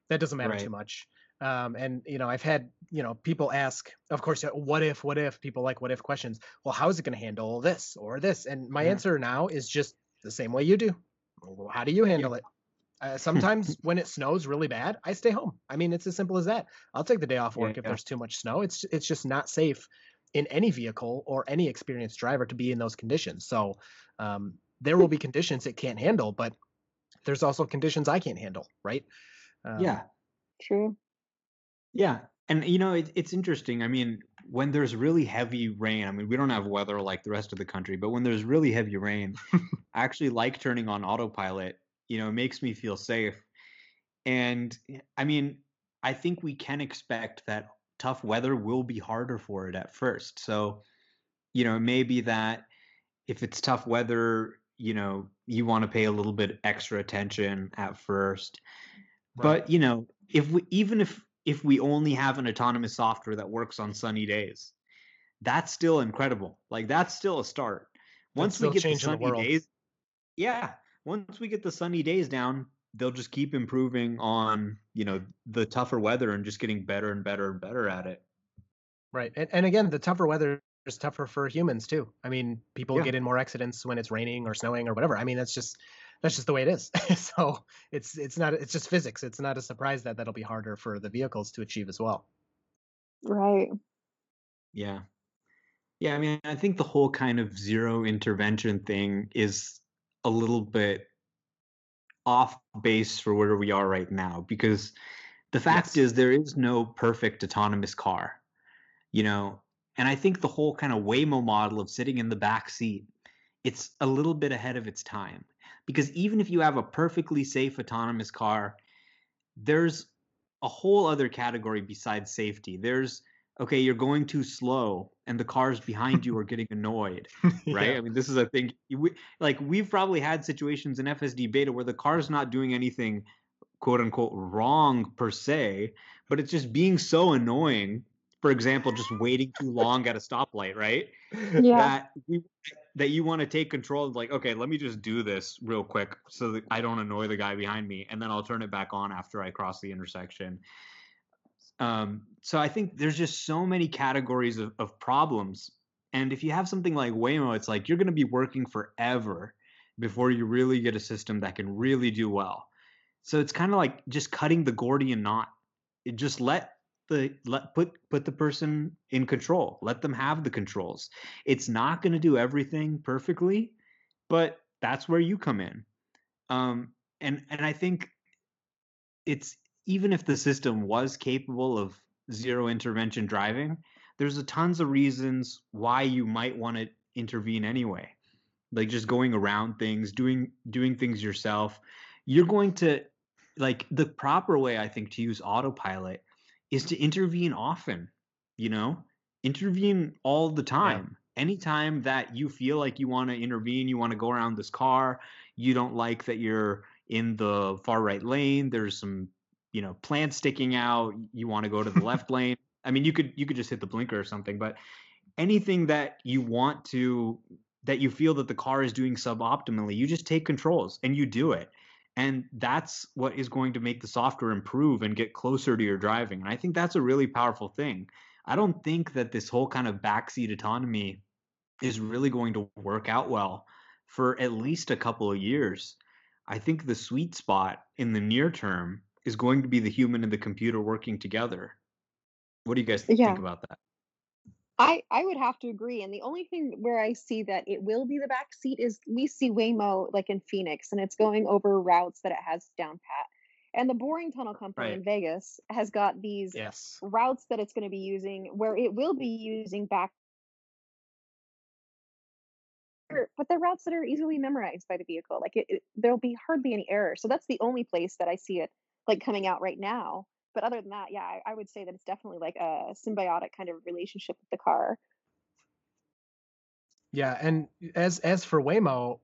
that doesn't matter right. too much. Um, and you know, I've had you know people ask, of course, what if, what if? People like what if questions. Well, how is it going to handle this or this? And my yeah. answer now is just the same way you do. How do you handle it? Uh, sometimes when it snows really bad, I stay home. I mean, it's as simple as that. I'll take the day off work yeah, if yeah. there's too much snow. It's it's just not safe in any vehicle or any experienced driver to be in those conditions. So um, there will be conditions it can't handle, but there's also conditions I can't handle, right? Um, yeah, true. Yeah, and you know it, it's interesting. I mean, when there's really heavy rain, I mean, we don't have weather like the rest of the country, but when there's really heavy rain, [laughs] I actually like turning on autopilot. You know, it makes me feel safe. And I mean, I think we can expect that tough weather will be harder for it at first. So, you know, maybe that if it's tough weather, you know, you want to pay a little bit extra attention at first. Right. But, you know, if we even if if we only have an autonomous software that works on sunny days. That's still incredible. Like that's still a start. Once we get the sunny the days, yeah. Once we get the sunny days down, they'll just keep improving on you know the tougher weather and just getting better and better and better at it. Right, and and again, the tougher weather is tougher for humans too. I mean, people yeah. get in more accidents when it's raining or snowing or whatever. I mean, that's just that's just the way it is. [laughs] so it's it's not it's just physics. It's not a surprise that that'll be harder for the vehicles to achieve as well. Right. Yeah. Yeah, I mean, I think the whole kind of zero intervention thing is a little bit off base for where we are right now because the fact yes. is there is no perfect autonomous car. You know, and I think the whole kind of Waymo model of sitting in the back seat, it's a little bit ahead of its time because even if you have a perfectly safe autonomous car, there's a whole other category besides safety. There's okay, you're going too slow and the cars behind you are getting annoyed, [laughs] right? Yeah. I mean, this is a thing. We, like we've probably had situations in FSD beta where the car's not doing anything quote unquote wrong per se, but it's just being so annoying. For example, just waiting too long at a stoplight, right? Yeah. That we that you want to take control of like, okay, let me just do this real quick so that I don't annoy the guy behind me, and then I'll turn it back on after I cross the intersection. Um, so I think there's just so many categories of, of problems. And if you have something like Waymo, it's like you're going to be working forever before you really get a system that can really do well. So it's kind of like just cutting the Gordian knot. It just let the let put put the person in control. Let them have the controls. It's not going to do everything perfectly, but that's where you come in. Um, and and I think it's even if the system was capable of zero intervention driving, there's a tons of reasons why you might want to intervene anyway. Like just going around things, doing doing things yourself. You're going to like the proper way I think to use autopilot is to intervene often, you know? Intervene all the time. Anytime that you feel like you want to intervene, you want to go around this car, you don't like that you're in the far right lane, there's some you know plants sticking out you want to go to the left [laughs] lane. I mean you could you could just hit the blinker or something but anything that you want to that you feel that the car is doing suboptimally you just take controls and you do it. And that's what is going to make the software improve and get closer to your driving and i think that's a really powerful thing. I don't think that this whole kind of backseat autonomy is really going to work out well for at least a couple of years. I think the sweet spot in the near term is going to be the human and the computer working together. What do you guys Yeah. think about that? I I would have to agree. And the only thing where I see that it will be the back seat is we see Waymo like in Phoenix, and it's going over routes that it has down pat. And the Boring Tunnel Company Right. in Vegas has got these Yes. routes that it's going to be using where it will be using back mm. but they're routes that are easily memorized by the vehicle like it, it there'll be hardly any error so that's the only place that i see it like coming out right now but other than that yeah I, I would say that it's definitely like a symbiotic kind of relationship with the car Yeah, and as as for Waymo,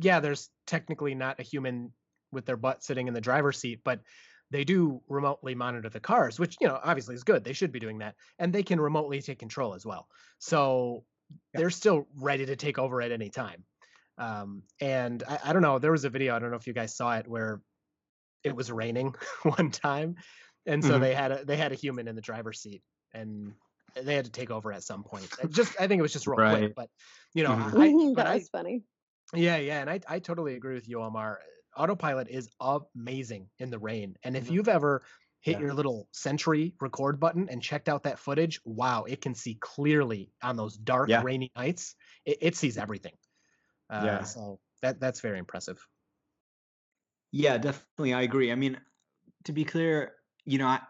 yeah, there's technically not a human with their butt sitting in the driver's seat, but they do remotely monitor the cars, which you know obviously is good. They should be doing that, and they can remotely take control as well. So they're still ready to take over at any time. Um, and I, I don't know, there was a video I don't know if you guys saw it where it was raining [laughs] one time, and so Mhm. they had a they had a human in the driver's seat, and they had to take over at some point. Just I think it was just real quick, but you know, Mhm. I, but [laughs] that I, was funny yeah, yeah, and I I totally agree with you, Omar. Autopilot is amazing in the rain, and if Mhm. you've ever hit Yeah. your little Sentry record button and checked out that footage, wow, it can see clearly on those dark, Yeah. rainy nights. It, it sees everything. Uh, Yeah. So that that's very impressive. Yeah, definitely. I agree. I mean, to be clear, you know, I,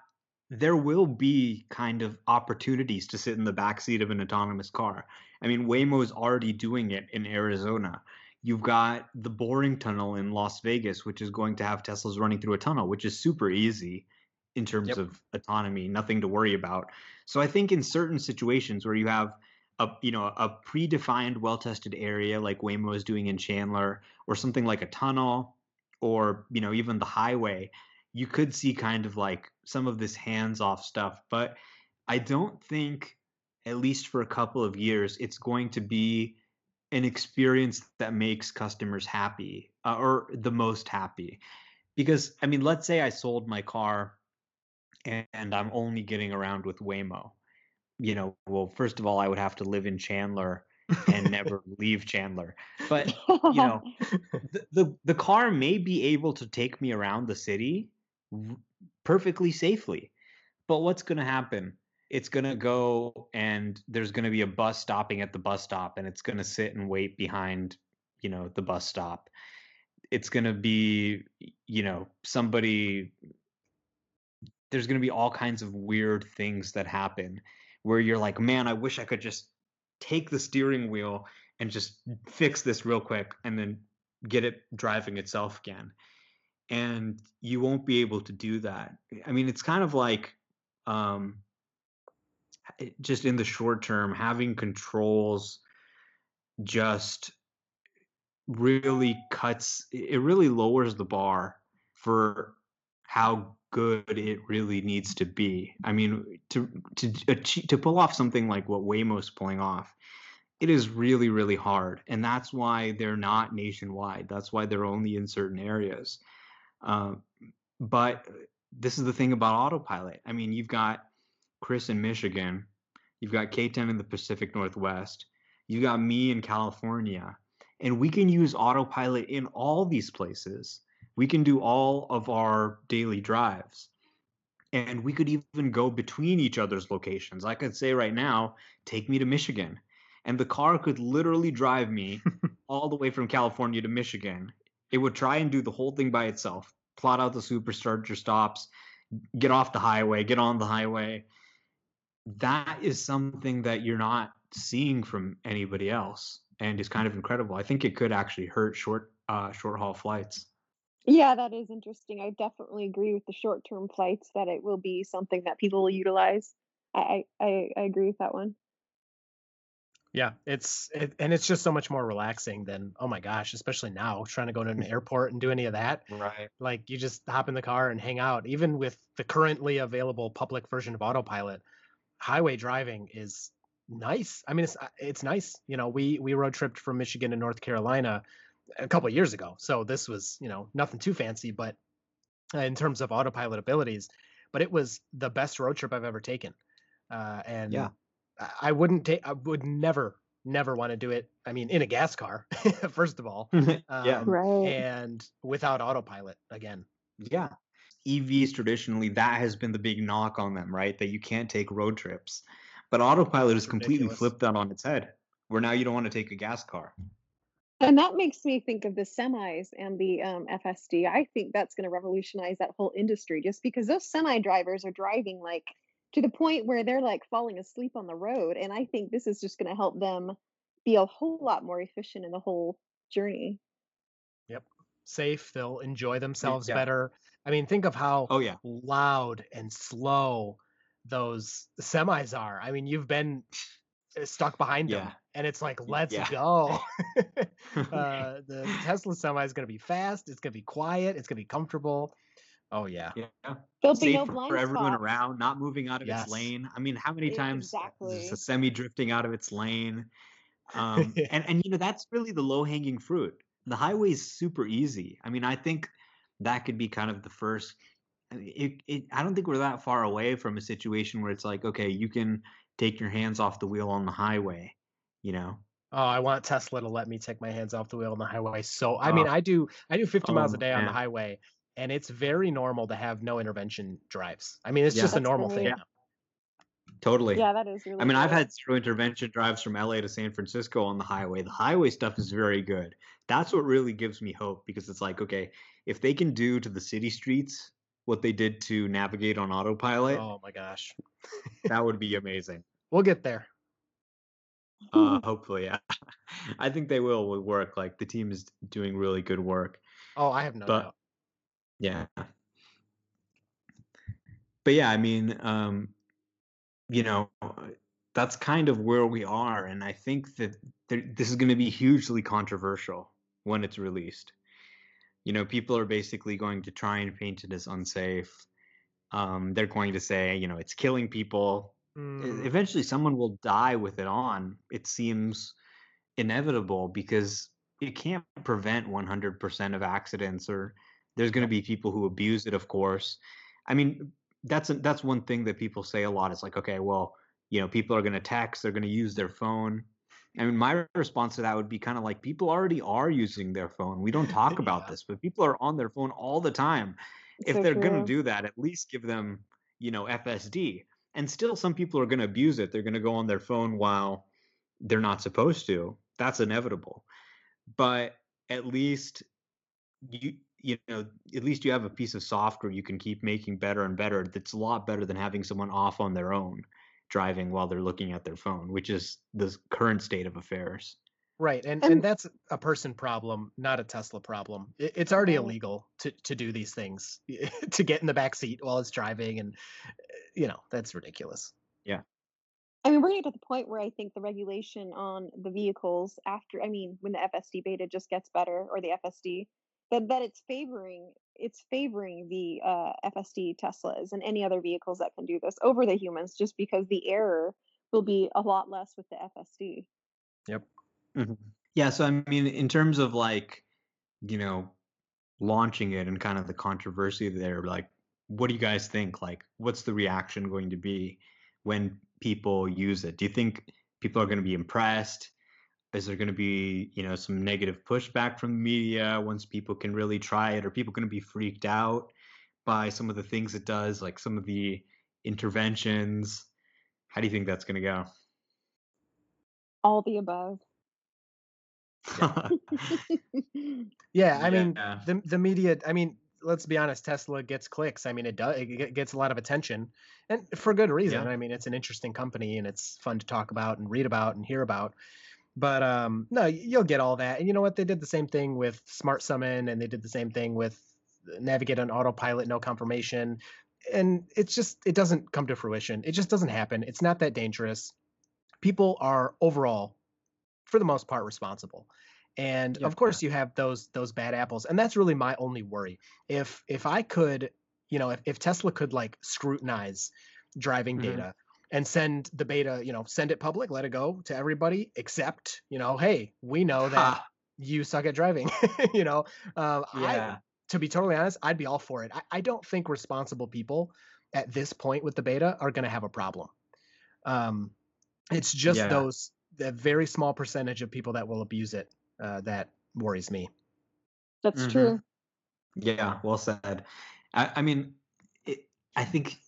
there will be kind of opportunities to sit in the backseat of an autonomous car. I mean, Waymo is already doing it in Arizona. You've got the Boring Tunnel in Las Vegas, which is going to have Teslas running through a tunnel, which is super easy in terms Yep. of autonomy, nothing to worry about. So I think in certain situations where you have a you know a predefined, well-tested area like Waymo is doing in Chandler, or something like a tunnel, or you know even the highway, you could see kind of like some of this hands-off stuff. But I don't think, at least for a couple of years, it's going to be an experience that makes customers happy uh, or the most happy. Because I mean, let's say I sold my car and, and I'm only getting around with Waymo. You know, well, first of all, I would have to live in Chandler and never leave Chandler. But [laughs] you know, the, the the car may be able to take me around the city perfectly safely. But what's going to happen? It's going to go and there's going to be a bus stopping at the bus stop and it's going to sit and wait behind, you know, the bus stop. It's going to be, you know, somebody there's going to be all kinds of weird things that happen where you're like, "Man, I wish I could just take the steering wheel and just fix this real quick and then get it driving itself again. And you won't be able to do that. I mean it's kind of like um just in the short term, having controls just really cuts it really lowers the bar for how good it really needs to be. I mean, to to achieve, to pull off something like what Waymo's pulling off, it is really really hard, and that's why they're not nationwide. That's why they're only in certain areas. Uh, but this is the thing about autopilot. I mean, you've got Chris in Michigan, you've got K10 in the Pacific Northwest, you got me in California, and we can use autopilot in all these places. We can do all of our daily drives. And we could even go between each other's locations. I could say right now, take me to Michigan. And the car could literally drive me [laughs] all the way from California to Michigan. It would try and do the whole thing by itself, plot out the supercharger stops, get off the highway, get on the highway. That is something that you're not seeing from anybody else and is kind of incredible. I think it could actually hurt short uh, short haul flights. Yeah, that is interesting. I definitely agree with the short term flights that it will be something that people will utilize. I I, I agree with that one. Yeah, it's it, and it's just so much more relaxing than oh my gosh, especially now trying to go to an [laughs] airport and do any of that. Right. Like you just hop in the car and hang out. Even with the currently available public version of autopilot, highway driving is nice. I mean, it's uh, it's nice. You know, we we road tripped from Michigan to North Carolina a couple of years ago, so this was you know nothing too fancy, but uh, in terms of autopilot abilities, but it was the best road trip I've ever taken. Uh, and yeah I wouldn't take. I would never, never want to do it. I mean, in a gas car, [laughs] first of all, [laughs] um, yeah, right, and without autopilot again. Yeah, EVs traditionally that has been the big knock on them, right? That you can't take road trips, but autopilot has completely flipped that on its head. Where now you don't want to take a gas car. And that makes me think of the semis and the um, FSD. I think that's going to revolutionize that whole industry just because those semi drivers are driving like to the point where they're like falling asleep on the road. And I think this is just going to help them be a whole lot more efficient in the whole journey. Yep. Safe. They'll enjoy themselves yeah. better. I mean, think of how oh, yeah. loud and slow those semis are. I mean, you've been uh, stuck behind yeah. them and it's like let's yeah. go [laughs] [laughs] uh, the tesla semi is going to be fast it's going to be quiet it's going to be comfortable Oh yeah. Yeah. There'll Safe no for, for everyone around, not moving out of yes. its lane. I mean, how many times exactly. is a semi drifting out of its lane? [laughs] Um, and and you know that's really the low hanging fruit. The highway is super easy. I mean, I think that could be kind of the first. It, it, I don't think we're that far away from a situation where it's like, okay, you can take your hands off the wheel on the highway. You know. Oh, I want Tesla to let me take my hands off the wheel on the highway. So I mean, oh. I do I do 50 oh, miles a oh, day man. on the highway, and it's very normal to have no intervention drives. I mean, it's yeah. just a normal thing. Yeah. Totally. Yeah, that is really I mean, I've had zero intervention drives from LA to San Francisco on the highway. The highway stuff is very good. That's what really gives me hope because it's like, okay, if they can do to the city streets what they did to navigate on autopilot. Oh my gosh. [laughs] that would be amazing. We'll get there. Uh, [laughs] hopefully, yeah. [laughs] I think they will work. Like the team is doing really good work. Oh, I have no but, doubt. Yeah. But yeah, I mean, um, you know, that's kind of where we are, and I think that there, this is going to be hugely controversial when it's released. You know, people are basically going to try and paint it as unsafe. Um, they're going to say, you know, it's killing people. Mm. Eventually, someone will die with it on. It seems inevitable because it can't prevent 100% of accidents or there's going to be people who abuse it, of course. I mean, that's a, that's one thing that people say a lot. It's like, okay, well, you know, people are going to text, they're going to use their phone. I mean, my response to that would be kind of like people already are using their phone. We don't talk [laughs] about yeah. this, but people are on their phone all the time. if so they're going to do that, at least give them, you know, FSD. And still, some people are going to abuse it. They're going to go on their phone while they're not supposed to. That's inevitable. But at least you you know at least you have a piece of software you can keep making better and better that's a lot better than having someone off on their own driving while they're looking at their phone which is the current state of affairs right and and, and that's a person problem not a tesla problem it, it's already illegal to to do these things [laughs] to get in the back seat while it's driving and you know that's ridiculous yeah I mean, we're getting to the point where I think the regulation on the vehicles after, I mean, when the FSD beta just gets better or the FSD, that that it's favoring it's favoring the uh, FSD Teslas and any other vehicles that can do this over the humans, just because the error will be a lot less with the FSD. Yep. Mhm. Yeah, so I mean, in terms of like, you know, launching it and kind of the controversy there, like, what do you guys think? Like, what's the reaction going to be when people use it? Do you think people are going to be impressed? Is there going to be, you know, some negative pushback from the media once people can really try it? Are people going to be freaked out by some of the things it does, like some of the interventions? How do you think that's going to go? All the above. [laughs] [laughs] Yeah, I mean, Yeah. the the media. I mean, let's be honest. Tesla gets clicks. I mean, it does. It gets a lot of attention, and for good reason. Yeah. I mean, it's an interesting company, and it's fun to talk about and read about and hear about. But um, no, you'll get all that. And you know what? They did the same thing with Smart Summon, and they did the same thing with Navigate on Autopilot, no confirmation. And it's just it doesn't come to fruition. It just doesn't happen. It's not that dangerous. People are overall, for the most part, responsible. And Yeah. of course, you have those those bad apples, and that's really my only worry. If if I could, you know, if, if Tesla could like scrutinize driving Mhm. data and send the beta, you know, send it public, let it go to everybody, except, you know, hey, we know that Ha, you suck at driving. [laughs] you know, um, I, yeah. to be totally honest, I'd be all for it. I, I don't think responsible people at this point with the beta are going to have a problem. Um, it's just Yeah. those the very small percentage of people that will abuse it uh, that worries me. That's Mhm. true. Yeah, well said. I, I mean, it, I think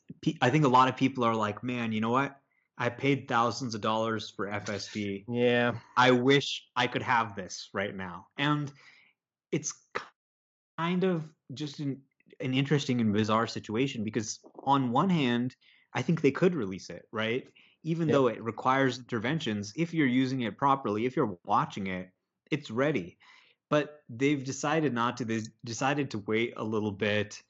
I think a lot of people are like, man, you know what? I paid thousands of dollars for FSD. Yeah, I wish I could have this right now. And it's kind of just an, an interesting and bizarre situation because on one hand, I think they could release it, right? Even Yep. though it requires interventions, if you're using it properly, if you're watching it, it's ready. But they've decided not to. They decided to wait a little bit,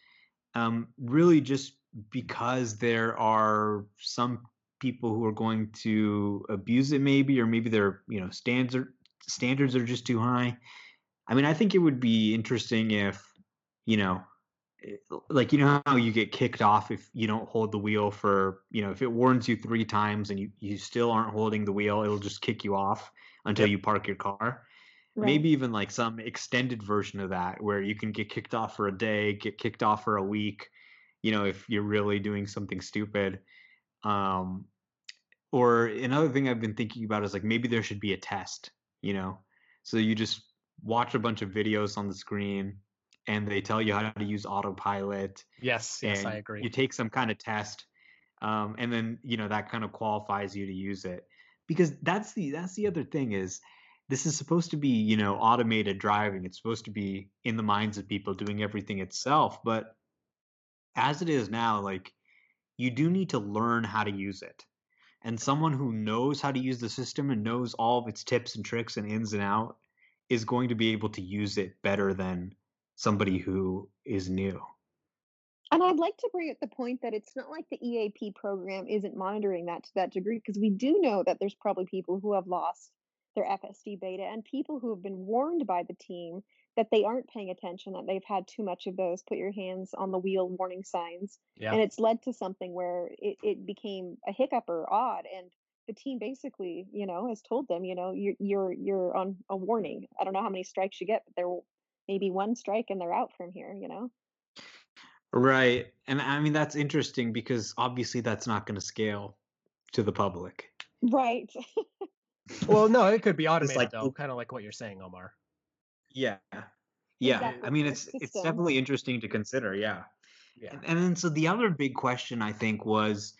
um, really just because there are some people who are going to abuse it, maybe, or maybe their you know standard standards are just too high. I mean, I think it would be interesting if, you know, eh, like you know how you get kicked off if you don't hold the wheel for, you know, if it warns you three times and you you still aren't holding the wheel, it'll just kick you off until Yep. you park your car. Right. Maybe even like some extended version of that where you can get kicked off for a day, get kicked off for a week, you know, if you're really doing something stupid. Um, or another thing I've been thinking about is like maybe there should be a test, you know, so you just watch a bunch of videos on the screen and they tell you how to use autopilot yes, yes, I agree. you take some kind of test um, and then you know that kind of qualifies you to use it because that's the that's the other thing is this is supposed to be you know automated driving. It's supposed to be in the minds of people doing everything itself but as it is now like you do need to learn how to use it. And someone who knows how to use the system and knows all of its tips and tricks and ins and out is going to be able to use it better than somebody who is new. And I'd like to bring up the point that it's not like the EAP program isn't monitoring that to that degree, because we do know that there's probably people who have lost their FSD beta and people who have been warned by the team that they aren't paying attention, that they've had too much of those put your hands on the wheel warning signs. Yeah. And it's led to something where it, it became a hiccup or odd. And the team basically, you know, has told them, you know, you're you're you're on a warning. I don't know how many strikes you get, but there will maybe one strike and they're out from here, you know? Right. And I mean, that's interesting because obviously that's not going to scale to the public. Right. [laughs] well, no, it could be [laughs] automated like- though, kind of like what you're saying, Omar. Yeah. Yeah. Exactly, I mean, it's it's definitely interesting to consider. Yeah. Yeah. And, and then so the other big question I think was,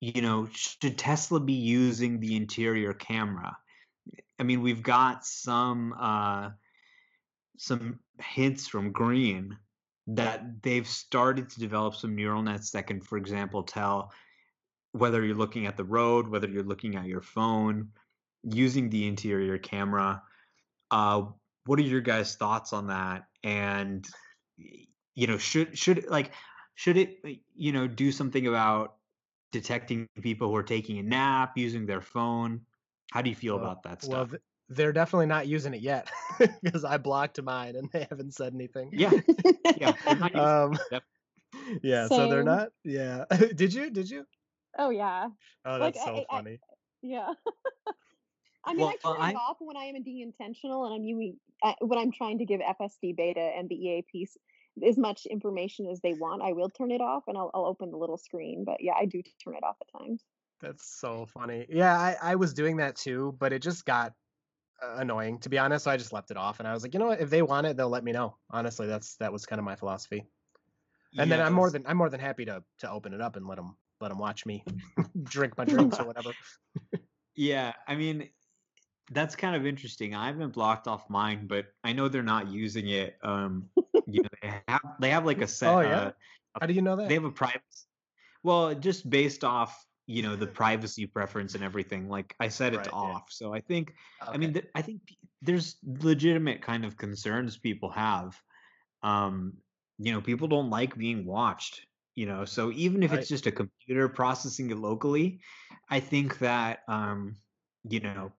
you know, should Tesla be using the interior camera? I mean, we've got some uh some hints from Green that they've started to develop some neural nets that can, for example, tell whether you're looking at the road, whether you're looking at your phone, using the interior camera. Uh, what are your guys' thoughts on that? And you know, should should like should it you know do something about detecting people who are taking a nap, using their phone. How do you feel Well, about that well, stuff? th- they're definitely not using it yet [laughs] because I blocked mine and they haven't said anything. Yeah, yeah. they're not using Um, it, def- [laughs] yeah. So they're not. Yeah. [laughs] Did you? Did you? oh yeah, Oh, Like, that's so I- I- funny. yeah. I mean, Well, I turn I- it off when I am being intentional and I'm using uh, when I'm trying to give FSD beta and the EAPs as much information as they want. I will turn it off and I'll, I'll open the little screen. But yeah, I do turn it off at times. That's so funny. Yeah, I, I was doing that too, but it just got uh, annoying to be honest. So I just left it off, and I was like, you know what? If they want it, they'll let me know. Honestly, that's that was kind of my philosophy. And then I'm more than I'm more than happy to to open it up and let them let them watch me [laughs] drink my [laughs] drinks or whatever. Yeah, I mean, that's kind of interesting. I haven't blocked off mine, but I know they're not using it. Um, you know, they have they have like a set. Oh, yeah? uh, How do you know that? they have a private. Well, just based off you know the privacy preference and everything. Like I set it Right, to yeah. off, so I think I mean th- I think there's legitimate kind of concerns people have. Um, you know, people don't like being watched. You know, so even if Right. it's just a computer processing it locally, I think that um, you know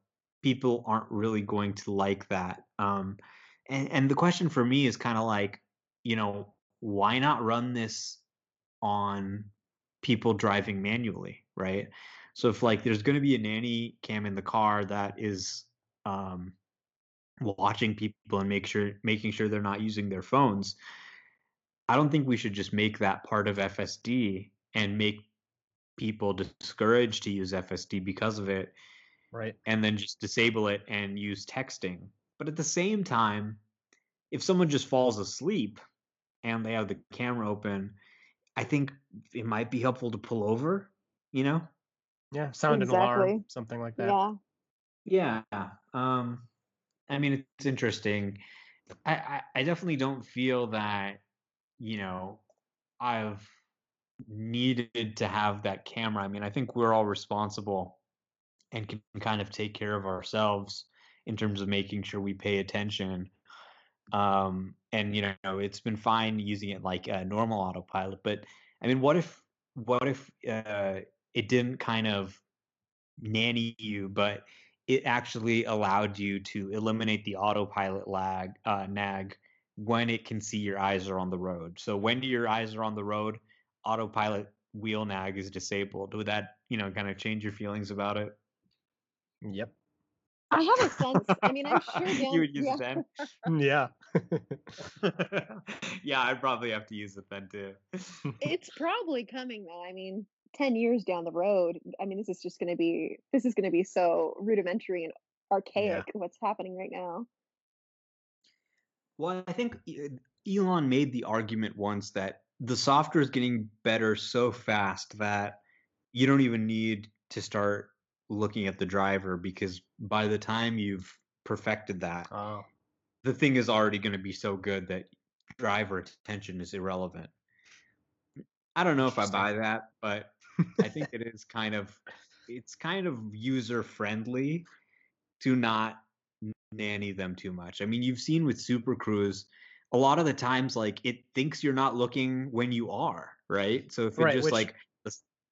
people aren't really going to like that. Um, and and the question for me is kind of like, you know, why not run this on people driving manually, right? So if like there's going to be a nanny cam in the car that is um, watching people and make sure making sure they're not using their phones, I don't think we should just make that part of FSD and make people discouraged to use FSD because of it right. and then just disable it and use texting. But at the same time, if someone just falls asleep and they have the camera open, I think it might be helpful to pull over, you know? Yeah. Sound an alarm, something like that. Yeah. Yeah. Um I mean it's interesting. I, I, I definitely don't feel that, you know, I've needed to have that camera. I mean, I think we're all responsible and can kind of take care of ourselves in terms of making sure we pay attention. Um, and you know, it's been fine using it like a normal autopilot, but I mean, what if what if uh, it didn't kind of nanny you, but it actually allowed you to eliminate the autopilot lag uh, nag when it can see your eyes are on the road. So when your eyes are on the road, autopilot wheel nag is disabled. Would that you know kind of change your feelings about it? Yep. I have a sense. I mean, I'm sure Dan, [laughs] you would use yeah. it then. [laughs] [laughs] Yeah. yeah, I'd probably have to use it then too. It's probably coming though. I mean, 10 years down the road, I mean, this is just going to be this is going to be so rudimentary and archaic what's happening right now. Well, I think Elon made the argument once that the software is getting better so fast that you don't even need to start looking at the driver because by the time you've perfected that, Oh. the thing is already going to be so good that driver attention is irrelevant. I don't know if I buy that, but I think it is kind of it's kind of user friendly to not nanny them too much. I mean, you've seen with Super Cruise a lot of the times like it thinks you're not looking when you are, right? So if it Right, just which- like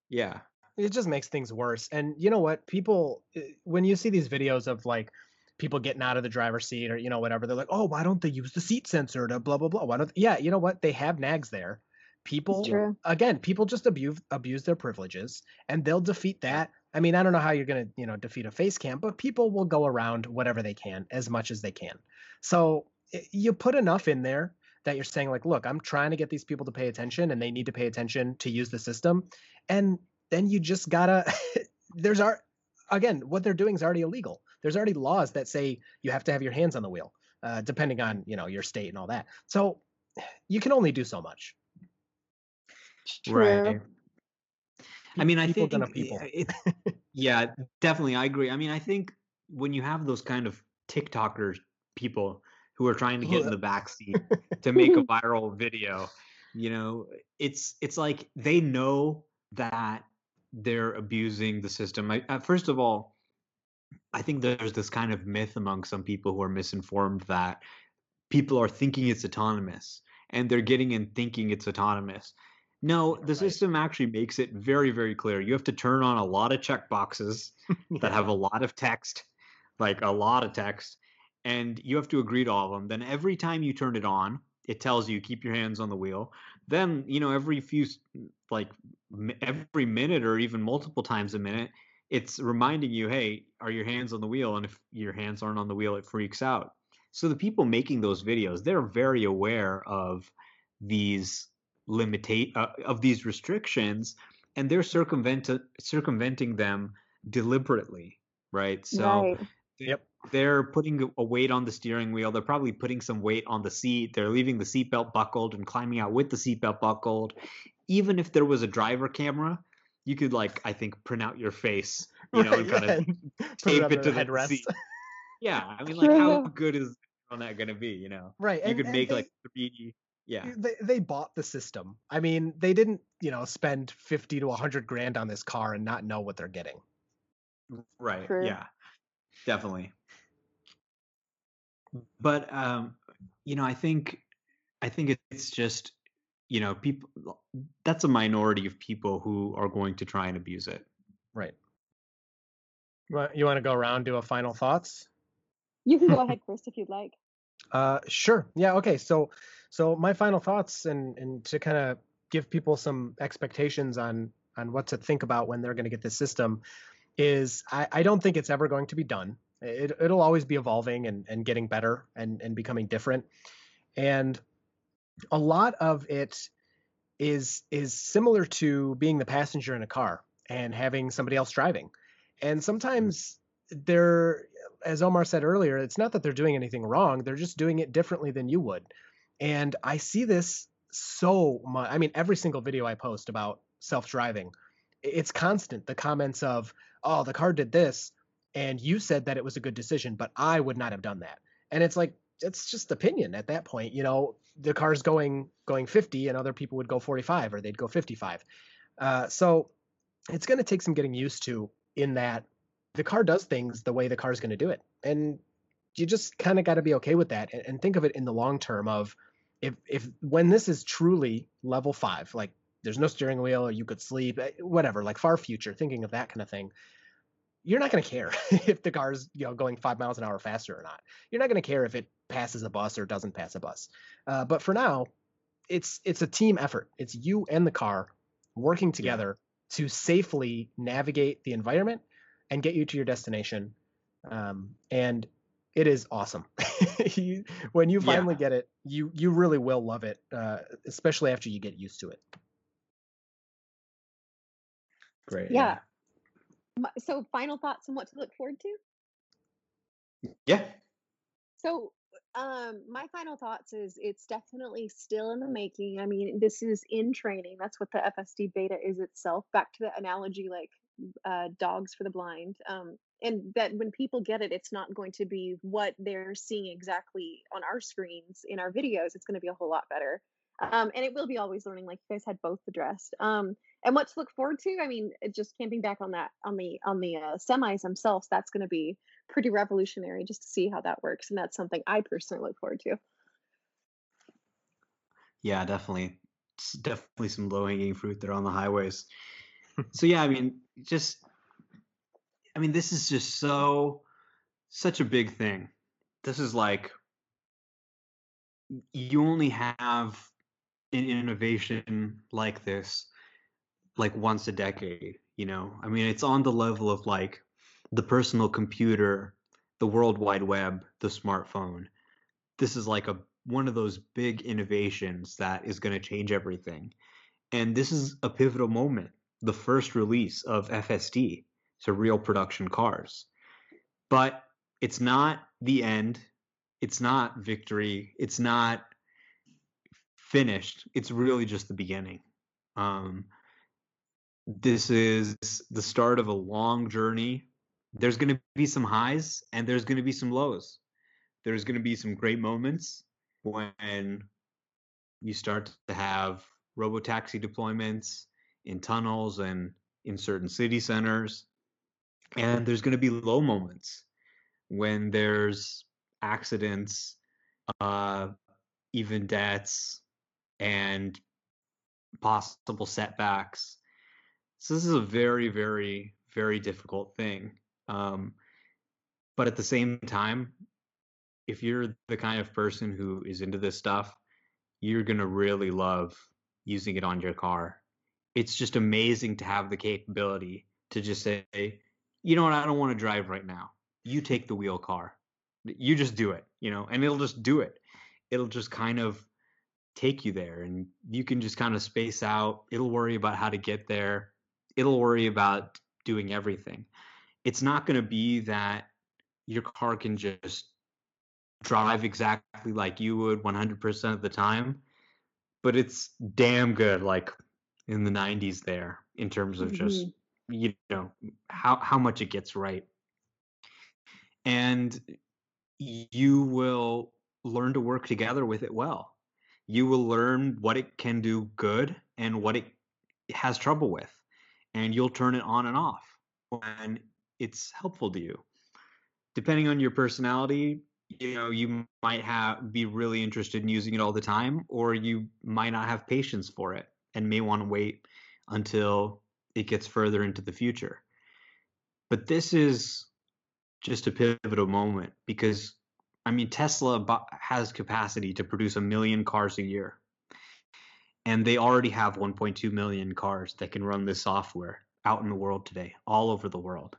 yeah. It just makes things worse. And you know what? People, uh, when you see these videos of like people getting out of the driver's seat or you know whatever, they're like, oh, why don't they use the seat sensor to blah blah blah? Why don't? Yeah, you know what? They have nags there. People again, people just abuse abuse their privileges, and they'll defeat that. I mean, I don't know how you're gonna you know defeat a face cam, but people will go around whatever they can as much as they can. So you put enough in there that you're saying like, look, I'm trying to get these people to pay attention, and they need to pay attention to use the system, and then you just gotta [laughs] there's our again what they're doing is already illegal there's already laws that say you have to have your hands on the wheel uh, depending on you know your state and all that so you can only do so much Right. I mean, I people think gonna people. it, [laughs] yeah, definitely, I agree. I mean, I think when you have those kind of TikTokers people who are trying to get in the back seat to make a [laughs] viral video, you know, it's it's like they know that they're abusing the system. I, uh, first of all, I think there's this kind of myth among some people who are misinformed that people are thinking it's autonomous and they're getting in thinking it's autonomous. No, the Right. system actually makes it very, very clear. You have to turn on a lot of check boxes [laughs] that have a lot of text, like a lot of text, and you have to agree to all of them. Then every time you turn it on, it tells you keep your hands on the wheel. Then, you know, every few like mi- every minute or even multiple times a minute, it's reminding you, "Hey, are your hands on the wheel?" And if your hands aren't on the wheel, it freaks out. So the people making those videos, they're very aware of these limitate uh, of these restrictions and they're circumvent circumventing them deliberately right so right. Yep. They're putting a weight on the steering wheel they're probably putting some weight on the seat they're leaving the seatbelt buckled and climbing out with the seatbelt buckled even if there was a driver camera you could like i think print out your face you know Right, and [laughs] kind of [laughs] tape on it to the headrest. seat yeah i mean like how [laughs] good is on that going to be you know Right. you and- could and make they- like 3d yeah they, they bought the system. I mean, they didn't, you know, spend 50 to 100 grand on this car and not know what they're getting. Right. True. Yeah. Definitely. But um, you know, I think I think it's just, you know, people that's a minority of people who are going to try and abuse it. Right. Well, You want to go around do a final thoughts? You can go ahead [laughs] first if you'd like. Uh, sure. Yeah. Okay. So, so my final thoughts and and to kind of give people some expectations on on what to think about when they're going to get this system is I, I don't think it's ever going to be done. It, it'll always be evolving and, and getting better and, and becoming different. And a lot of it is is similar to being the passenger in a car and having somebody else driving. And sometimes they're as Omar said earlier, it's not that they're doing anything wrong, they're just doing it differently than you would. And I see this so much. I mean, every single video I post about self-driving, it's constant. The comments of, "Oh, the car did this, and you said that it was a good decision, but I would not have done that." And it's like it's just opinion at that point. You know, the car's going going 50, and other people would go 45, or they'd go 55. Uh, so it's going to take some getting used to in that the car does things the way the car is going to do it and you just kind of got to be okay with that and, and think of it in the long term of if if when this is truly level five like there's no steering wheel or you could sleep eh, whatever like far future thinking of that kind of thing you're not going to care [laughs] if the car's you know going five miles an hour faster or not you're not going to care if it passes a bus or doesn't pass a bus uh, but for now it's it's a team effort it's you and the car working together to safely navigate the environment and get you to your destination. Um, and it is awesome. [laughs] you, when you Yeah. finally get it, you you really will love it, uh, especially after you get used to it. Great. Yeah. So, final thoughts on what to look forward to? Yeah. So, um, my final thoughts is it's definitely still in the making. I mean, this is in training. That's what the FSD beta is itself. Back to the analogy, like uh, dogs for the blind. Um, and that when people get it, it's not going to be what they're seeing exactly on our screens in our videos. It's going to be a whole lot better. Um, and it will be always learning, like you guys had both addressed. Um, and what to look forward to? I mean, just camping back on that on the on the uh, semis themselves. That's going to be pretty revolutionary just to see how that works. And that's something I personally look forward to. Yeah, definitely. It's definitely some low hanging fruit there on the highways. so yeah, I mean, just I mean, this is just so such a big thing. This is like you only have an innovation like this like once a decade, you know? I mean, it's on the level of like the personal computer, the World Wide Web, the smartphone. This is like a one of those big innovations that is going to change everything. And this is a pivotal moment, the first release of FSD, so real production cars. But it's not the end. It's not victory. It's not finished. It's really just the beginning. Um, this is the start of a long journey. There's going to be some highs and there's going to be some lows. There's going to be some great moments when you start to have robotaxi deployments in tunnels and in certain city centers. And there's going to be low moments when there's accidents, uh, even deaths, and possible setbacks. So this is a very, very, very difficult thing. Um, but at the same time, if you're the kind of person who is into this stuff, you're gonna really love using it on your car. It's just amazing to have the capability to just say, you know what, I don't want to drive right now. You take the wheel car. You just do it, you know, and it'll just do it. It'll just kind of take you there and you can just kind of space out. It'll worry about how to get there. It'll worry about doing everything. It's not going to be that your car can just drive exactly like you would 100% of the time, but it's damn good like in the 90s there in terms of just mm-hmm. you know how how much it gets right. And you will learn to work together with it well you will learn what it can do good and what it has trouble with. And you'll turn it on and off when it's helpful to you. Depending on your personality, you know, you might have be really interested in using it all the time, or you might not have patience for it and may want to wait until it gets further into the future. But this is just a pivotal moment because I mean, Tesla has capacity to produce a million cars a year. And they already have 1.2 million cars that can run this software out in the world today, all over the world.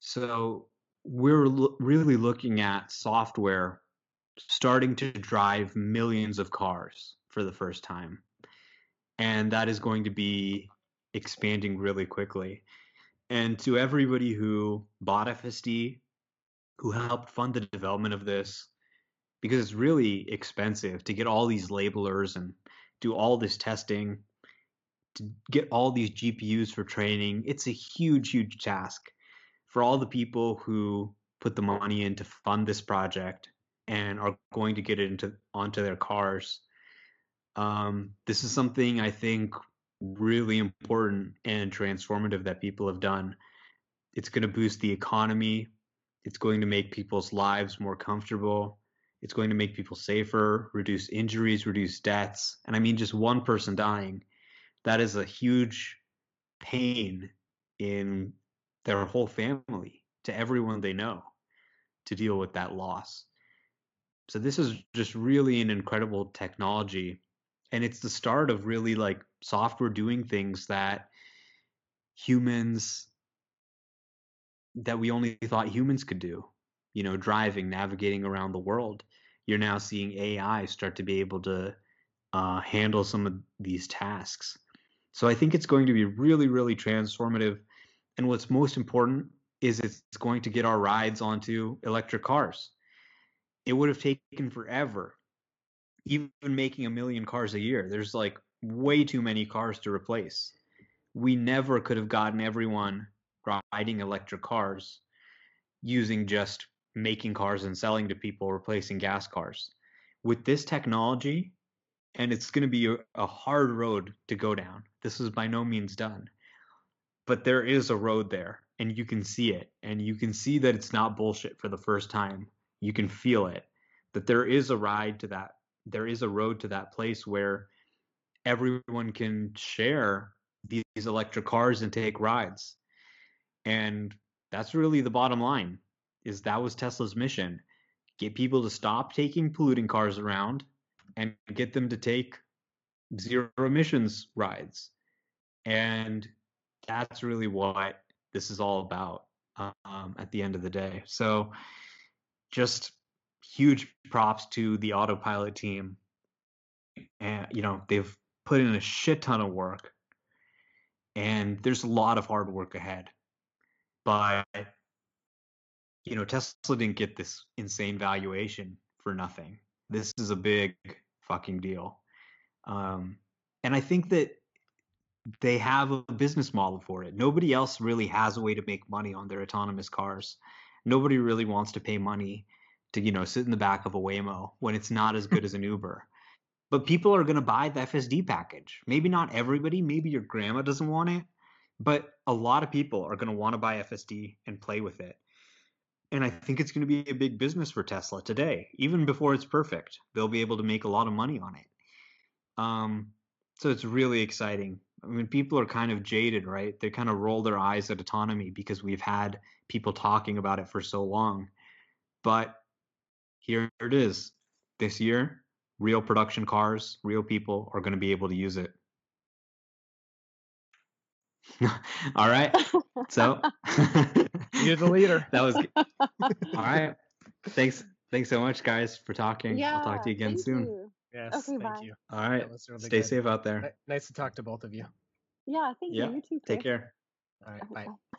So we're really looking at software starting to drive millions of cars for the first time. And that is going to be expanding really quickly. And to everybody who bought FSD who helped fund the development of this because it's really expensive to get all these labelers and do all this testing to get all these GPUs for training. It's a huge, huge task for all the people who put the money in to fund this project and are going to get it into onto their cars. Um, this is something I think really important and transformative that people have done. It's going to boost the economy it's going to make people's lives more comfortable. It's going to make people safer, reduce injuries, reduce deaths. And I mean, just one person dying, that is a huge pain in their whole family, to everyone they know, to deal with that loss. So, this is just really an incredible technology. And it's the start of really like software doing things that humans that we only thought humans could do. You know, driving, navigating around the world. You're now seeing AI start to be able to uh, handle some of these tasks. So I think it's going to be really, really transformative. And what's most important is it's going to get our rides onto electric cars. It would have taken forever, even making a million cars a year. There's like way too many cars to replace. We never could have gotten everyone riding electric cars using just making cars and selling to people, replacing gas cars. With this technology, and it's going to be a, hard road to go down. This is by no means done. But there is a road there, and you can see it, and you can see that it's not bullshit for the first time. You can feel it, that there is a ride to that, there is a road to that place where everyone can share these electric cars and take rides and that's really the bottom line is that was Tesla's mission. Get people to stop taking polluting cars around and get them to take zero emissions rides. And that's really what this is all about um, at the end of the day. So just huge props to the autopilot team. And, you know, they've put in a shit ton of work and there's a lot of hard work ahead but you know tesla didn't get this insane valuation for nothing. This is a big fucking deal. Um, and i think that they have a business model for it. Nobody else really has a way to make money on their autonomous cars. Nobody really wants to pay money to you know sit in the back of a waymo when it's not as good as an uber. But people are going to buy the fsd package. Maybe not everybody maybe your grandma doesn't want it but a lot of people are going to want to buy FSD and play with it. And I think it's going to be a big business for Tesla today. Even before it's perfect, they'll be able to make a lot of money on it. Um, So it's really exciting. I mean, people are kind of jaded, right? They kind of roll their eyes at autonomy because we've had people talking about it for so long. But here it is. This year, real production cars, real people are going to be able to use it. [laughs] All right. So [laughs] You're the leader. [laughs] that was good. All right. Thanks. Thanks so much, guys, for talking. yeah. I'll talk to you again soon. you. Yes, Okay, thank bye. you. All right. Really Stay good. safe out Ni- there. Nice to talk to both of you. Yeah, thank Yeah, you. You too. Take care. All right, Okay, bye. bye.